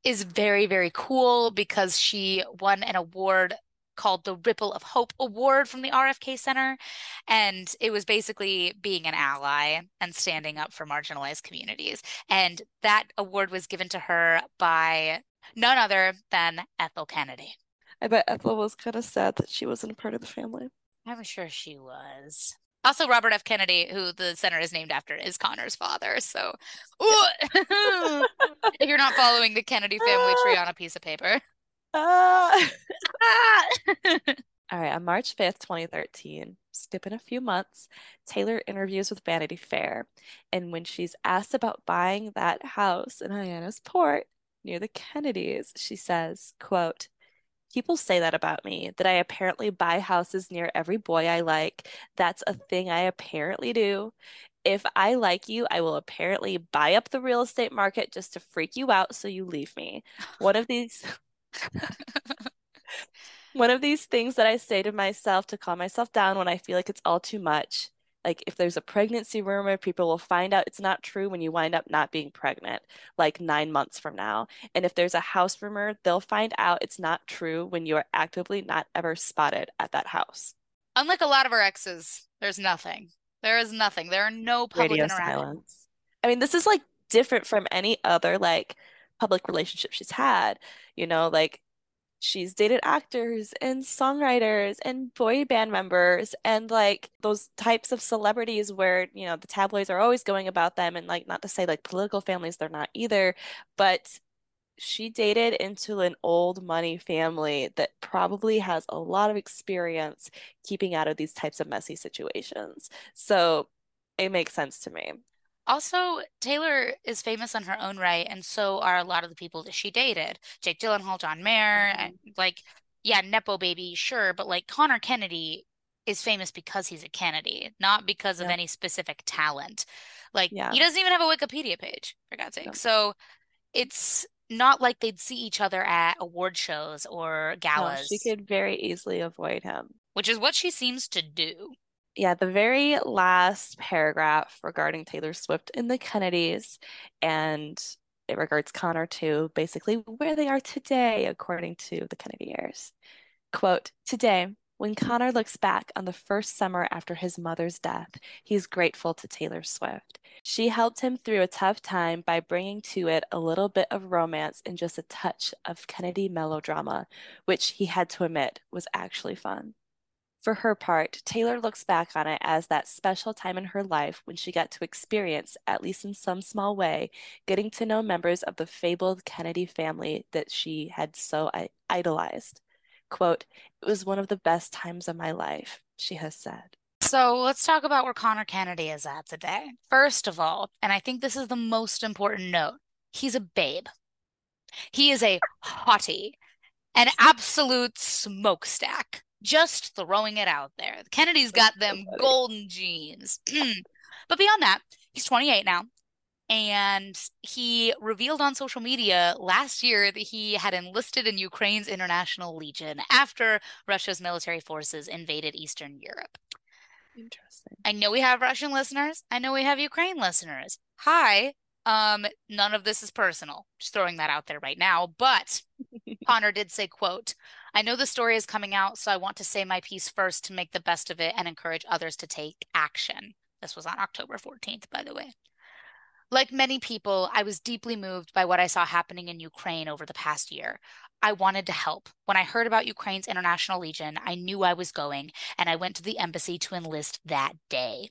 is very, very cool because she won an award called the Ripple of Hope Award from the RFK Center. And it was basically being an ally and standing up for marginalized communities. And that award was given to her by none other than Ethel Kennedy. I bet Ethel was kind of sad that she wasn't a part of the family. I'm sure she was. Also, Robert F. Kennedy, who the center is named after, is Conor's father. So, if you're not following the Kennedy family tree on a piece of paper. Uh, All right, on March 5th, 2013, skipping a few months, Taylor interviews with Vanity Fair. And when she's asked about buying that house in Hyannis Port near the Kennedys, she says, quote, People say that about me, that I apparently buy houses near every boy I like. That's a thing I apparently do. If I like you, I will apparently buy up the real estate market just to freak you out so you leave me. One of these one of these things that I say to myself to calm myself down when I feel like it's all too much like if there's a pregnancy rumor, people will find out it's not true when you wind up not being pregnant, like nine months from now. And if there's a house rumor, they'll find out it's not true when you are actively not ever spotted at that house. Unlike a lot of our exes, there's nothing. There is nothing. There are no public Radio Silence. I mean, this is like different from any other like public relationship she's had. You know, like she's dated actors and songwriters and boy band members and like those types of celebrities where you know the tabloids are always going about them and like not to say like political families they're not either but she dated into an old money family that probably has a lot of experience keeping out of these types of messy situations. So it makes sense to me also, Taylor is famous on her own right, and so are a lot of the people that she dated. Jake Gyllenhaal, John Mayer, mm-hmm. and like, yeah, Nepo baby, sure, but like Conor Kennedy is famous because he's a Kennedy, not because yeah. of any specific talent. Like yeah. he doesn't even have a Wikipedia page, for God's sake. No. So it's not like they'd see each other at award shows or galas. No, she could very easily avoid him. Which is what she seems to do yeah, the very last paragraph regarding Taylor Swift and the Kennedys, and it regards Conor too, basically where they are today, according to the Kennedy heirs. Quote, today, when Conor looks back on the first summer after his mother's death, he's grateful to Taylor Swift. She helped him through a tough time by bringing to it a little bit of romance and just a touch of Kennedy melodrama, which he had to admit was actually fun. For her part, Taylor looks back on it as that special time in her life when she got to experience, at least in some small way, getting to know members of the fabled Kennedy family that she had so idolized. Quote, it was one of the best times of my life, she has said. So let's talk about where Conor Kennedy is at today. First of all, and I think this is the most important note, he's a babe. He is a hottie, an absolute smokestack just throwing it out there. Kennedy's got them golden genes. but beyond that, he's 28 now. And he revealed on social media last year that he had enlisted in Ukraine's International Legion after Russia's military forces invaded Eastern Europe. Interesting. I know we have Russian listeners. I know we have Ukraine listeners. Hi, Um, none of this is personal. Just throwing that out there right now. But Conor did say, quote, I know the story is coming out, so I want to say my piece first to make the best of it and encourage others to take action. This was on October 14th, by the way. Like many people, I was deeply moved by what I saw happening in Ukraine over the past year. I wanted to help. When I heard about Ukraine's International Legion, I knew I was going, and I went to the embassy to enlist that day.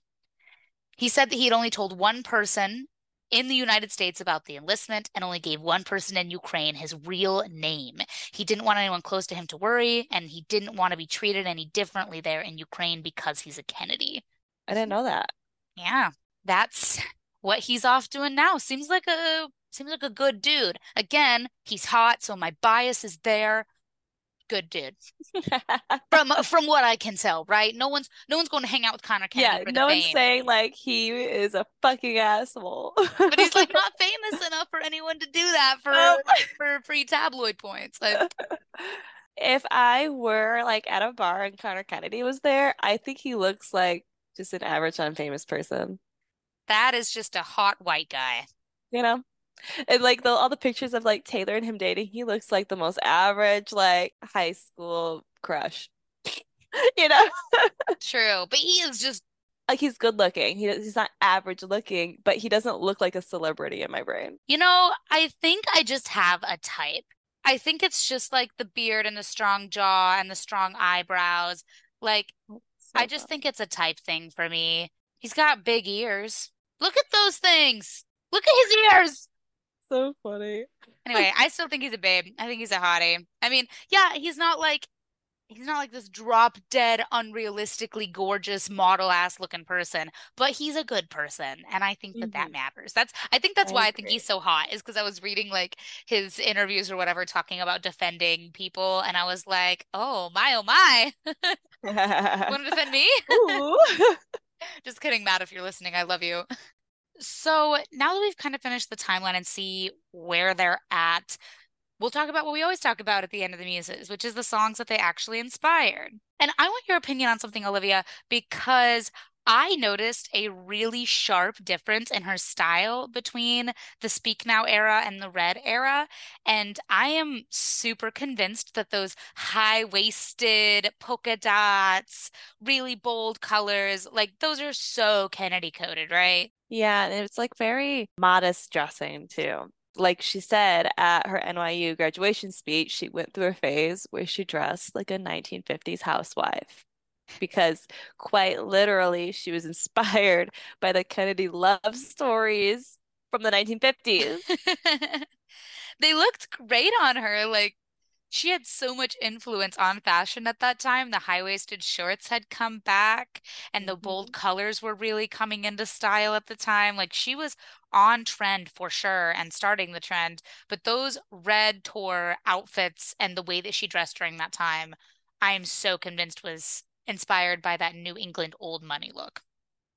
He said that he had only told one person in the United States about the enlistment and only gave one person in Ukraine his real name. He didn't want anyone close to him to worry, and he didn't want to be treated any differently there in Ukraine because he's a Kennedy. I didn't know that. Yeah, that's what he's off doing now. Seems like a seems like a good dude. Again, he's hot, so my bias is there. Good dude. from uh, from what I can tell, right? No one's no one's going to hang out with Conor Kennedy. Yeah, no one's saying like he is a fucking asshole. but he's like not famous enough for anyone to do that for oh. for free tabloid points. Like, if I were like at a bar and Conor Kennedy was there, I think he looks like just an average unfamous person. That is just a hot white guy. You know? And like the, all the pictures of like Taylor and him dating, he looks like the most average like high school crush. you know? True, but he is just like he's good looking. He, he's not average looking, but he doesn't look like a celebrity in my brain. You know, I think I just have a type. I think it's just like the beard and the strong jaw and the strong eyebrows. Like oh, so I just think it's a type thing for me. He's got big ears. Look at those things. Look at his ears. So funny. Anyway, I still think he's a babe. I think he's a hottie. I mean, yeah, he's not like he's not like this drop dead, unrealistically gorgeous model ass looking person, but he's a good person, and I think that mm-hmm. that matters. That's I think that's I why agree. I think he's so hot is because I was reading like his interviews or whatever talking about defending people, and I was like, oh my, oh my, want to defend me? Just kidding, Matt, if you're listening, I love you. So now that we've kind of finished the timeline and see where they're at, we'll talk about what we always talk about at the end of the muses, which is the songs that they actually inspired. And I want your opinion on something, Olivia, because I noticed a really sharp difference in her style between the Speak Now era and the Red era. And I am super convinced that those high waisted polka dots, really bold colors, like those are so Kennedy coded, right? Yeah. And it's like very modest dressing too like she said at her NYU graduation speech, she went through a phase where she dressed like a 1950s housewife because quite literally she was inspired by the Kennedy love stories from the 1950s. they looked great on her. Like she had so much influence on fashion at that time. The high waisted shorts had come back and the bold mm-hmm. colors were really coming into style at the time. Like she was on trend for sure and starting the trend. But those red tour outfits and the way that she dressed during that time, I am so convinced was inspired by that New England old money look.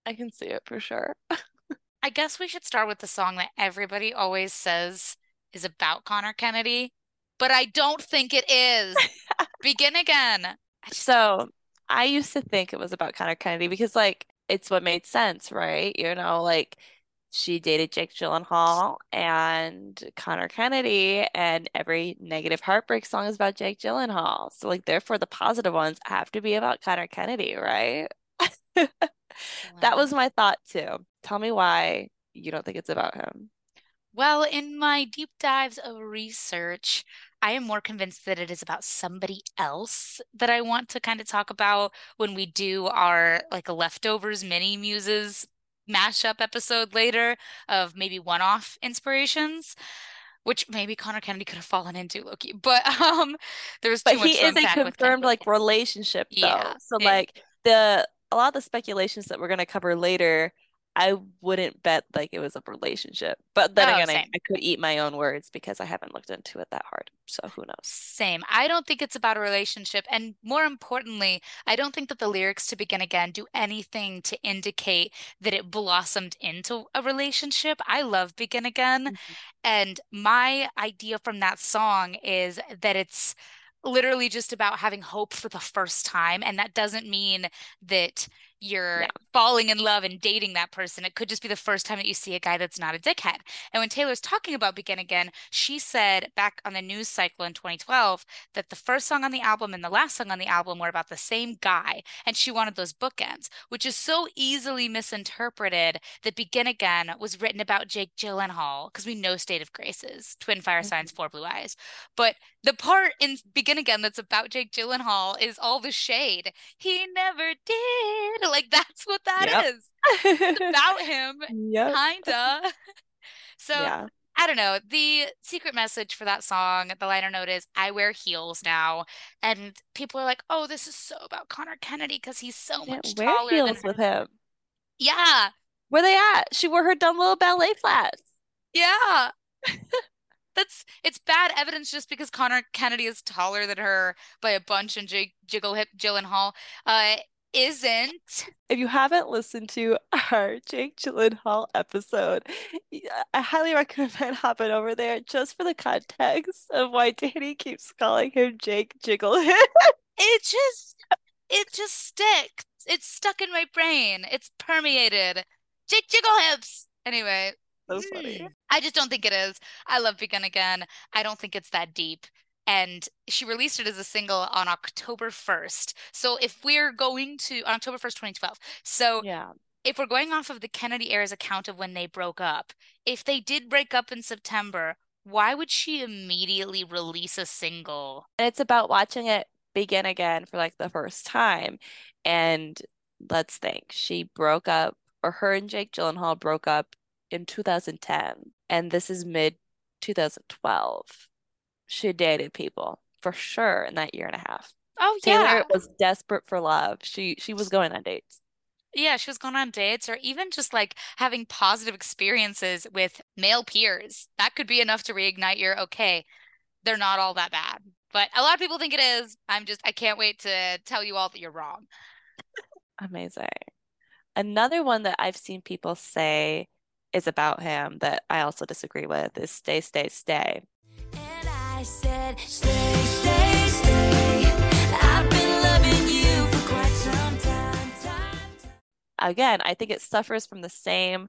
I can see it for sure. I guess we should start with the song that everybody always says is about Conor Kennedy, but I don't think it is. Begin again. So I used to think it was about Conor Kennedy because, like, it's what made sense, right? You know, like she dated Jake Gyllenhaal and Conor Kennedy, and every negative heartbreak song is about Jake Gyllenhaal. So, like, therefore, the positive ones have to be about Conor Kennedy, right? that was my thought too. Tell me why you don't think it's about him. Well, in my deep dives of research, I am more convinced that it is about somebody else that I want to kind of talk about when we do our like a leftovers mini muses mashup episode later of maybe one-off inspirations which maybe Conor Kennedy could have fallen into Loki, but um, there's but he is a confirmed like relationship though. Yeah, so it, like the a lot of the speculations that we're gonna cover later I wouldn't bet like it was a relationship. But then oh, again, I, I, could eat my own words because I haven't looked into it that hard. So who knows? Same. I don't think it's about a relationship. And more importantly, I don't think that the lyrics to Begin Again do anything to indicate that it blossomed into a relationship. I love Begin Again. Mm-hmm. And my idea from that song is that it's literally just about having hope for the first time. And that doesn't mean that you're Yeah. falling in love and dating that person. It could just be the first time that you see a guy that's not a dickhead. And when Taylor's talking about Begin Again, she said back on the news cycle in 2012 that the first song on the album and the last song on the album were about the same guy. And she wanted those bookends, which is so easily misinterpreted that Begin Again was written about Jake Gyllenhaal, because we know State of Graces, Twin Fire Signs, mm-hmm. Four Blue Eyes. But the part in Begin Again that's about Jake Gyllenhaal is all the shade. He never did. Like that's what that Yep. is. It's about him, Yep. kinda. So Yeah. I don't know. The secret message for that song, the liner note is I wear heels now. And people are like, oh, this is so about Conor Kennedy because he's so Yeah, much wear taller than heels with him. Yeah. Where they at? She wore her dumb little ballet flats. Yeah. That's it's bad evidence just because Conor Kennedy is taller than her by a bunch and Jake Jiggle Hip Gyllenhaal uh isn't. If you haven't listened to our Jake Gyllenhaal episode, I highly recommend hopping over there just for the context of why Danny keeps calling him Jake Jigglehip. It just it just sticks. It's stuck in my brain. It's permeated. Jake Jiggle Hips. Anyway, So funny. I just don't think it is. I love Begin Again. I don't think it's that deep. And she released it as a single on October 1st. So if we're going to on October 1st, 2012. So Yeah. if we're going off of the Kennedy heirs' account of when they broke up, if they did break up in September, why would she immediately release a single? And it's about watching it begin again for like the first time. And let's think, she broke up, or her and Jake Gyllenhaal broke up in 2010. And this is mid 2012. She dated people for sure in that year and a half. Oh Taylor yeah. was desperate for love. She she was going on dates. Yeah, she was going on dates or even just like having positive experiences with male peers. That could be enough to reignite your okay, they're not all that bad. But a lot of people think it is. I'm just I can't wait to tell you all that you're wrong. Amazing. Another one that I've seen people say is about him that I also disagree with is Stay, Stay, Stay. And I said, stay, stay, stay. I've been loving you for quite some time, time, time. Again, I think it suffers from the same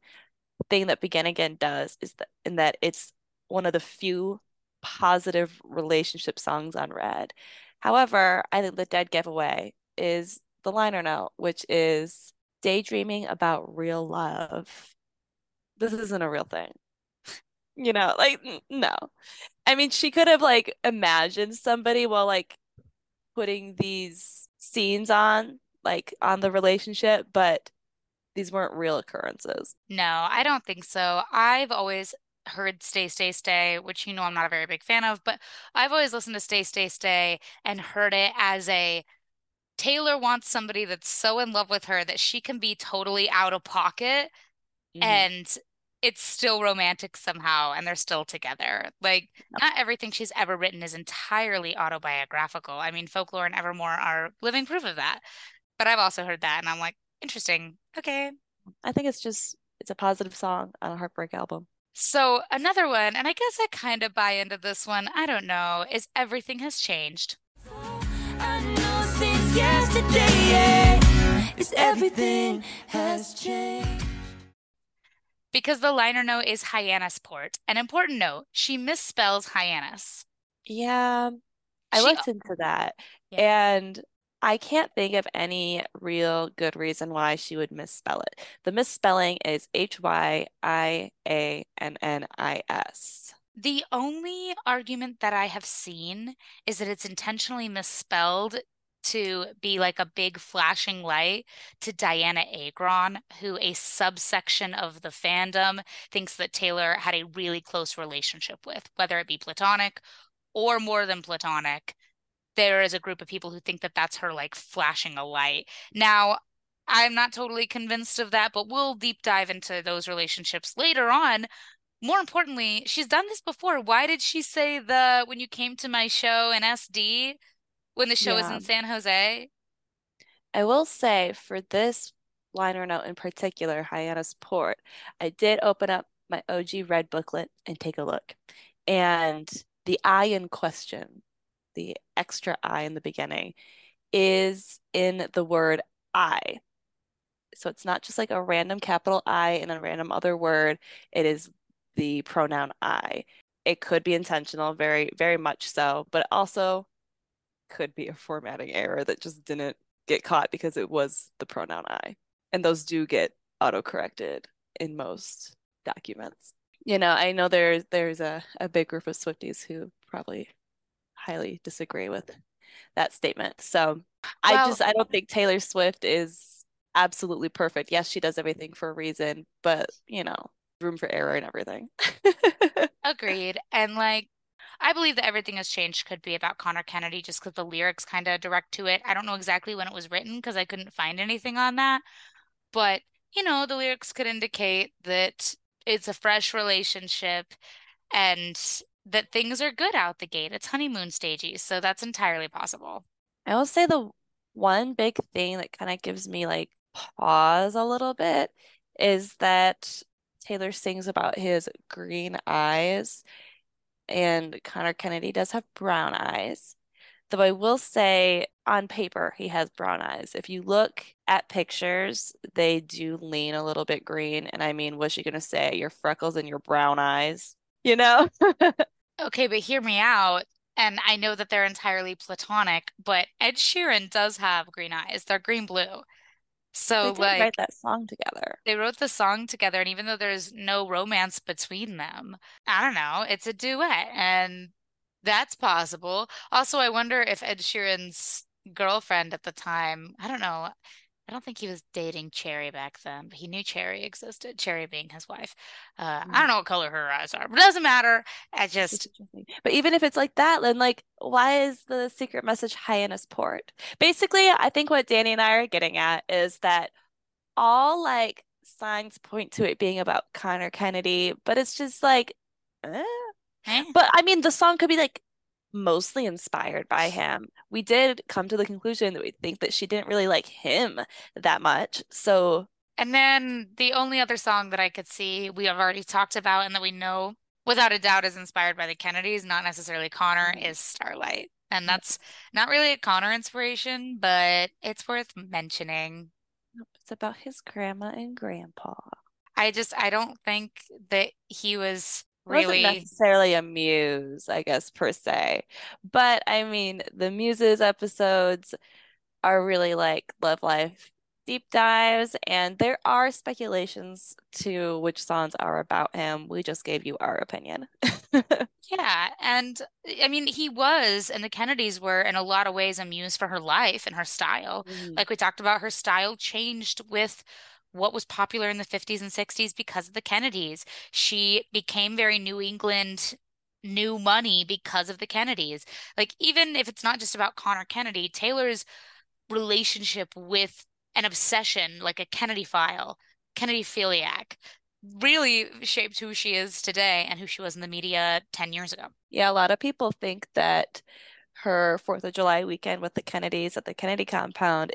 thing that Begin Again does, is that in that it's one of the few positive relationship songs on Red. However, I think the dead giveaway is the liner note, which is daydreaming about real love. This isn't a real thing. You know, like no. I mean, she could have like imagined somebody while like putting these scenes on, like on the relationship, but these weren't real occurrences. No, I don't think so. I've always heard Stay, Stay, Stay, which you know I'm not a very big fan of, but I've always listened to Stay, Stay, Stay and heard it as a Taylor wants somebody that's so in love with her that she can be totally out of pocket Mhm. and it's still romantic somehow and they're still together. Like not everything she's ever written is entirely autobiographical. I mean, Folklore and Evermore are living proof of that. But I've also heard that and I'm like, interesting. Okay. I think it's just it's a positive song on a heartbreak album. So another one, and I guess I kind of buy into this one, I don't know, is Everything Has Changed. I know since yesterday, is everything has changed. Because the liner note is Hyannisport. An important note, she misspells Hyannis. Yeah, I She- looked into that Yeah. and I can't think of any real good reason why she would misspell it. The misspelling is H-Y-I-A-N-N-I-S. The only argument that I have seen is that it's intentionally misspelled to be like a big flashing light to Dianna Agron, who a subsection of the fandom thinks that Taylor had a really close relationship with, whether it be platonic or more than platonic. There is a group of people who think that that's her like flashing a light. Now, I'm not totally convinced of that, but we'll deep dive into those relationships later on more importantly, she's done this before. Why did she say the when you came to my show in SD when the show was in San Jose? I will say for this liner note in particular, Hyannis Port, I did open up my OG Red booklet and take a look. And the I in question, the extra I in the beginning, is in the word I. So it's not just like a random capital I and a random other word. It is the pronoun I. It could be intentional, very, very much so, but also could be a formatting error that just didn't get caught because it was the pronoun I. And those do get auto-corrected in most documents. You know, I know there's there's a, a big group of Swifties who probably highly disagree with that statement. So I Well- just I don't think Taylor Swift is absolutely perfect. Yes, she does everything for a reason, but you know, room for error and everything. Agreed. And like, I believe that everything has changed could be about Conor Kennedy just because the lyrics kind of direct to it. I don't know exactly when it was written because I couldn't find anything on that. But, you know, the lyrics could indicate that it's a fresh relationship and that things are good out the gate. It's honeymoon stagey. So that's entirely possible. I will say the one big thing that kind of gives me like pause a little bit is that Taylor sings about his green eyes, and Conor Kennedy does have brown eyes. Though I will say on paper he has brown eyes. If you look at pictures, they do lean a little bit green. And I mean, what's she gonna say? Your freckles and your brown eyes, you know? Okay, but hear me out. And I know that they're entirely platonic, but Ed Sheeran does have green eyes. They're green blue. They So, did like, write that song together. they wrote the song together, and even though there's no romance between them, I don't know, it's a duet, and that's possible. Also, I wonder if Ed Sheeran's girlfriend at the time, I don't know, I don't think he was dating Cherry back then, but he knew Cherry existed, Cherry being his wife. Uh, I don't know what color her eyes are, but it doesn't matter. I just. But even if it's like that, then like, why is the secret message Hyannisport? Basically, I think what Danny and I are getting at is that all like signs point to it being about Conor Kennedy, but it's just like, eh. eh. But I mean, the song could be like mostly inspired by him. We did come to the conclusion that we think that she didn't really like him that much. So And then the only other song that I could see we have already talked about and that we know without a doubt is inspired by the Kennedys, not necessarily Conor, Mhm. is Starlight. And that's not really a Conor inspiration, but it's worth mentioning. it's about his grandma and grandpa. I just I don't think that he was It wasn't really necessarily a muse, I guess, per se. But I mean, the Muses episodes are really like Love Life deep dives, and there are speculations to which songs are about him. We just gave you our opinion. Yeah, and I mean he was and the Kennedys were in a lot of ways a muse for her life and her style. Mhm. Like we talked about, her style changed with what was popular in the 50s and 60s because of the Kennedys. She became very New England, new money because of the Kennedys. Like, even if it's not just about Conor Kennedy, Taylor's relationship with an obsession, like a Kennedy file, Kennedy philiac, really shaped who she is today and who she was in the media 10 years ago. Yeah, a lot of people think that her Fourth of July weekend with the Kennedys at the Kennedy compound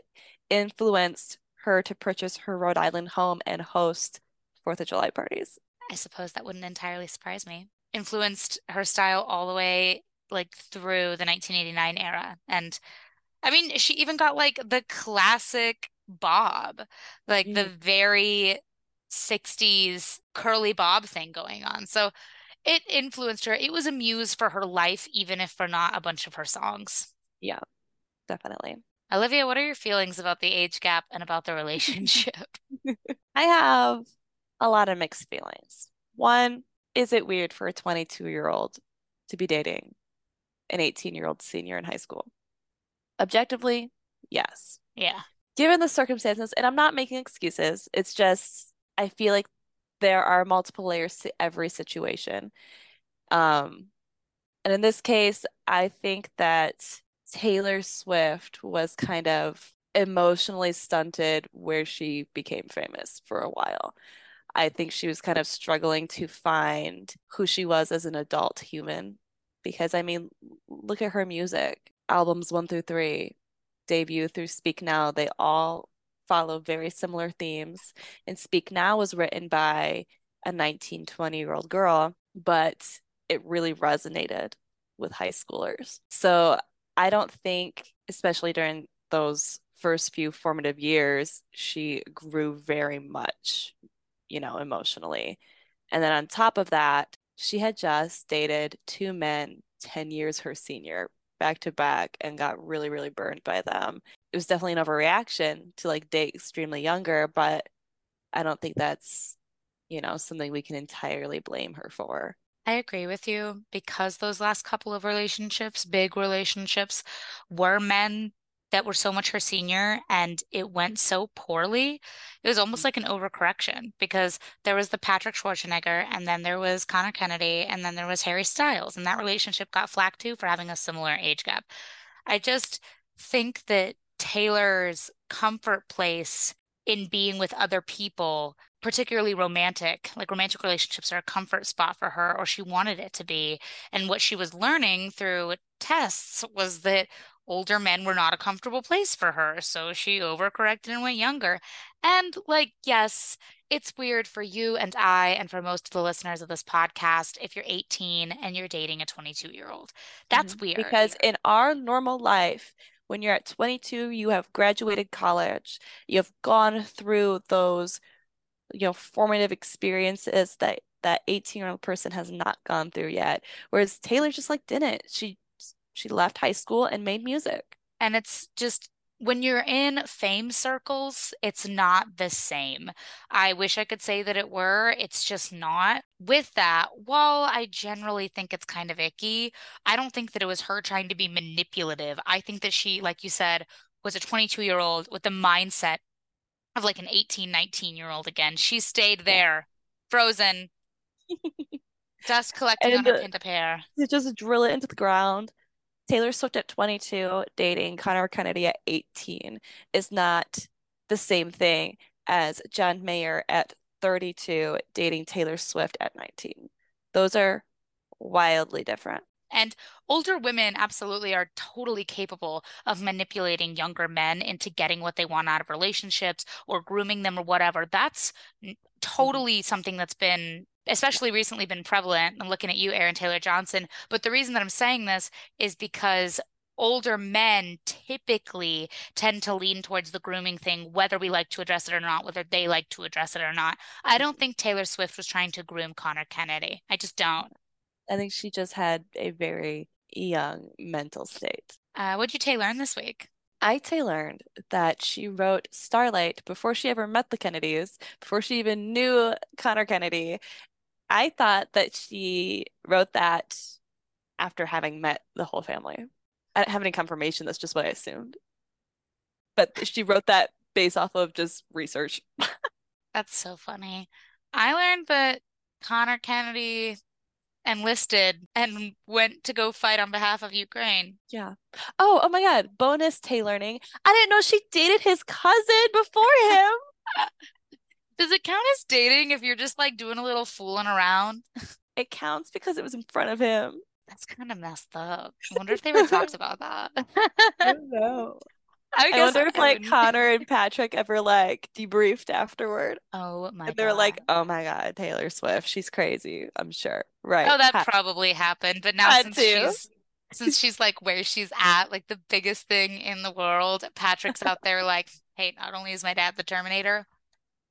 influenced her to purchase her Rhode Island home and host Fourth of July parties. I suppose that wouldn't entirely surprise me. Influenced her style all the way like through the 1989 era. And I mean, she even got like the classic bob, like the mm. very 60s curly bob thing going on. So it influenced her. It was a muse for her life, even if for not a bunch of her songs. Yeah, definitely. Olivia, what are your feelings about the age gap and about the relationship? I have a lot of mixed feelings. One, is it weird for a 22 year old to be dating an 18 year old senior in high school? Objectively, yes. Yeah. Given the circumstances, and I'm not making excuses, it's just I feel like there are multiple layers to every situation. Um, and in this case, I think that Taylor Swift was kind of emotionally stunted where she became famous for a while. I think she was kind of struggling to find who she was as an adult human. Because, I mean, look at her music, albums one through three, debut through Speak Now, they all follow very similar themes. And Speak Now was written by a 19, 20 year old girl, but it really resonated with high schoolers. So I don't think, especially during those first few formative years, she grew very much, you know, emotionally. And then on top of that, she had just dated two men 10 years her senior back to back and got really, really burned by them. It was definitely an overreaction to like date extremely younger, but I don't think that's, you know, something we can entirely blame her for. I agree with you because those last couple of relationships, big relationships, were men that were so much her senior and it went so poorly. It was almost mm. like an overcorrection because there was the Patrick Schwarzenegger and then there was Conor Kennedy and then there was Harry Styles and that relationship got flack too for having a similar age gap. I just think that Taylor's comfort place in being with other people particularly romantic like romantic relationships are a comfort spot for her or she wanted it to be. And what she was learning through tests was that older men were not a comfortable place for her so she overcorrected and went younger. And like yes it's weird for you and I and for most of the listeners of this podcast if you're 18 and you're dating a 22 year old that's Mhm. weird. Because in our normal life, when you're at 22, you have graduated college, you have gone through those, you know, formative experiences that that 18-year-old person has not gone through yet. Whereas Taylor just like didn't. She she left high school and made music. And it's just when you're in fame circles, it's not the same. I wish I could say that it were. It's just not. With that, while I generally think it's kind of icky, I don't think that it was her trying to be manipulative. I think that she, like you said, was a 22 year old with the mindset of like an 18, 19 year old again. She stayed there, frozen, dust collecting on And her uh, pinta pear. to just drill it into the ground. Taylor Swift at 22 dating Conor Kennedy at 18 is not the same thing as John Mayer at 32 dating Taylor Swift at 19. Those are wildly different. And older women absolutely are totally capable of manipulating younger men into getting what they want out of relationships or grooming them or whatever. That's mm-hmm. totally something that's been, especially recently, been prevalent. I'm looking at you, Aaron Taylor Johnson. But the reason that I'm saying this is because older men typically tend to lean towards the grooming thing, whether we like to address it or not, whether they like to address it or not. I don't mm-hmm. think Taylor Swift was trying to groom Conor Kennedy. I just don't. I think she just had a very young mental state. Uh, what'd you Tay learn this week? I Tay learned that she wrote Starlight before she ever met the Kennedys, before she even knew Conor Kennedy. I thought that she wrote that after having met the whole family. I don't have any confirmation, that's just what I assumed. But she wrote that based off of just research. That's so funny. I learned that Conor Kennedy enlisted and went to go fight on behalf of Ukraine. Yeah. Oh, oh my God. Bonus Tay learning. I didn't know she dated his cousin before him. Does it count as dating if you're just like doing a little fooling around? It counts because it was in front of him. That's kind of messed up. I wonder if they ever talked about that. I don't know. I I wonder if I like. Conor and Patrick ever like debriefed afterward. Oh my And they were like, oh my God, Taylor Swift, she's crazy, I'm sure. Right. Oh, that Ha- probably happened. But now since she's since she's like where she's at, like the biggest thing in the world, Patrick's out there like, hey, not only is my dad the Terminator,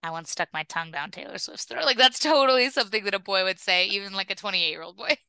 I once stuck my tongue down Taylor Swift's throat. Like that's totally something that a boy would say, even like a 28-year-old boy.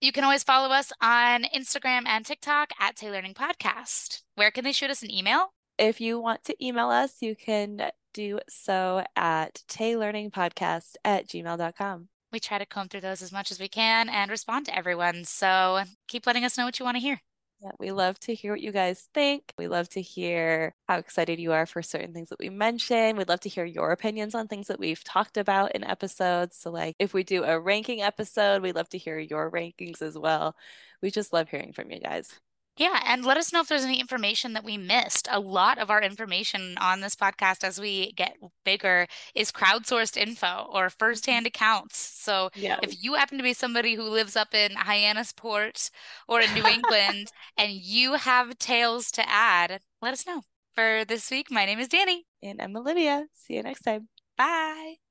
You can always follow us on Instagram and TikTok at Tay Learning Podcast. Where can they shoot us an email? If you want to email us, you can do so at taylearningpodcast at gmail.com. We try to comb through those as much as we can and respond to everyone. So keep letting us know what you want to hear. Yeah, we love to hear what you guys think. We love to hear how excited you are for certain things that we mention. We'd love to hear your opinions on things that we've talked about in episodes. So, like, if we do a ranking episode, we'd love to hear your rankings as well. We just love hearing from you guys. Yeah, and let us know if there's any information that we missed. A lot of our information on this podcast as we get bigger is crowdsourced info or mm-hmm. firsthand accounts. So Yeah. if you happen to be somebody who lives up in Hyannisport or in New England and you have tales to add, let us know. For this week, my name is Danny. And I'm Olivia. See you next time. Bye.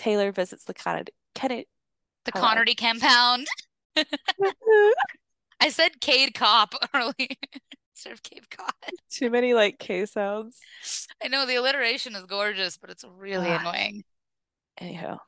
Taylor visits the Kennedy. Kennedy. The Hello. Connerty compound. I said Cade Cop earlier instead of Cape Cod. Too many like K sounds. I know the alliteration is gorgeous, but it's really Ah. annoying. Anyhow,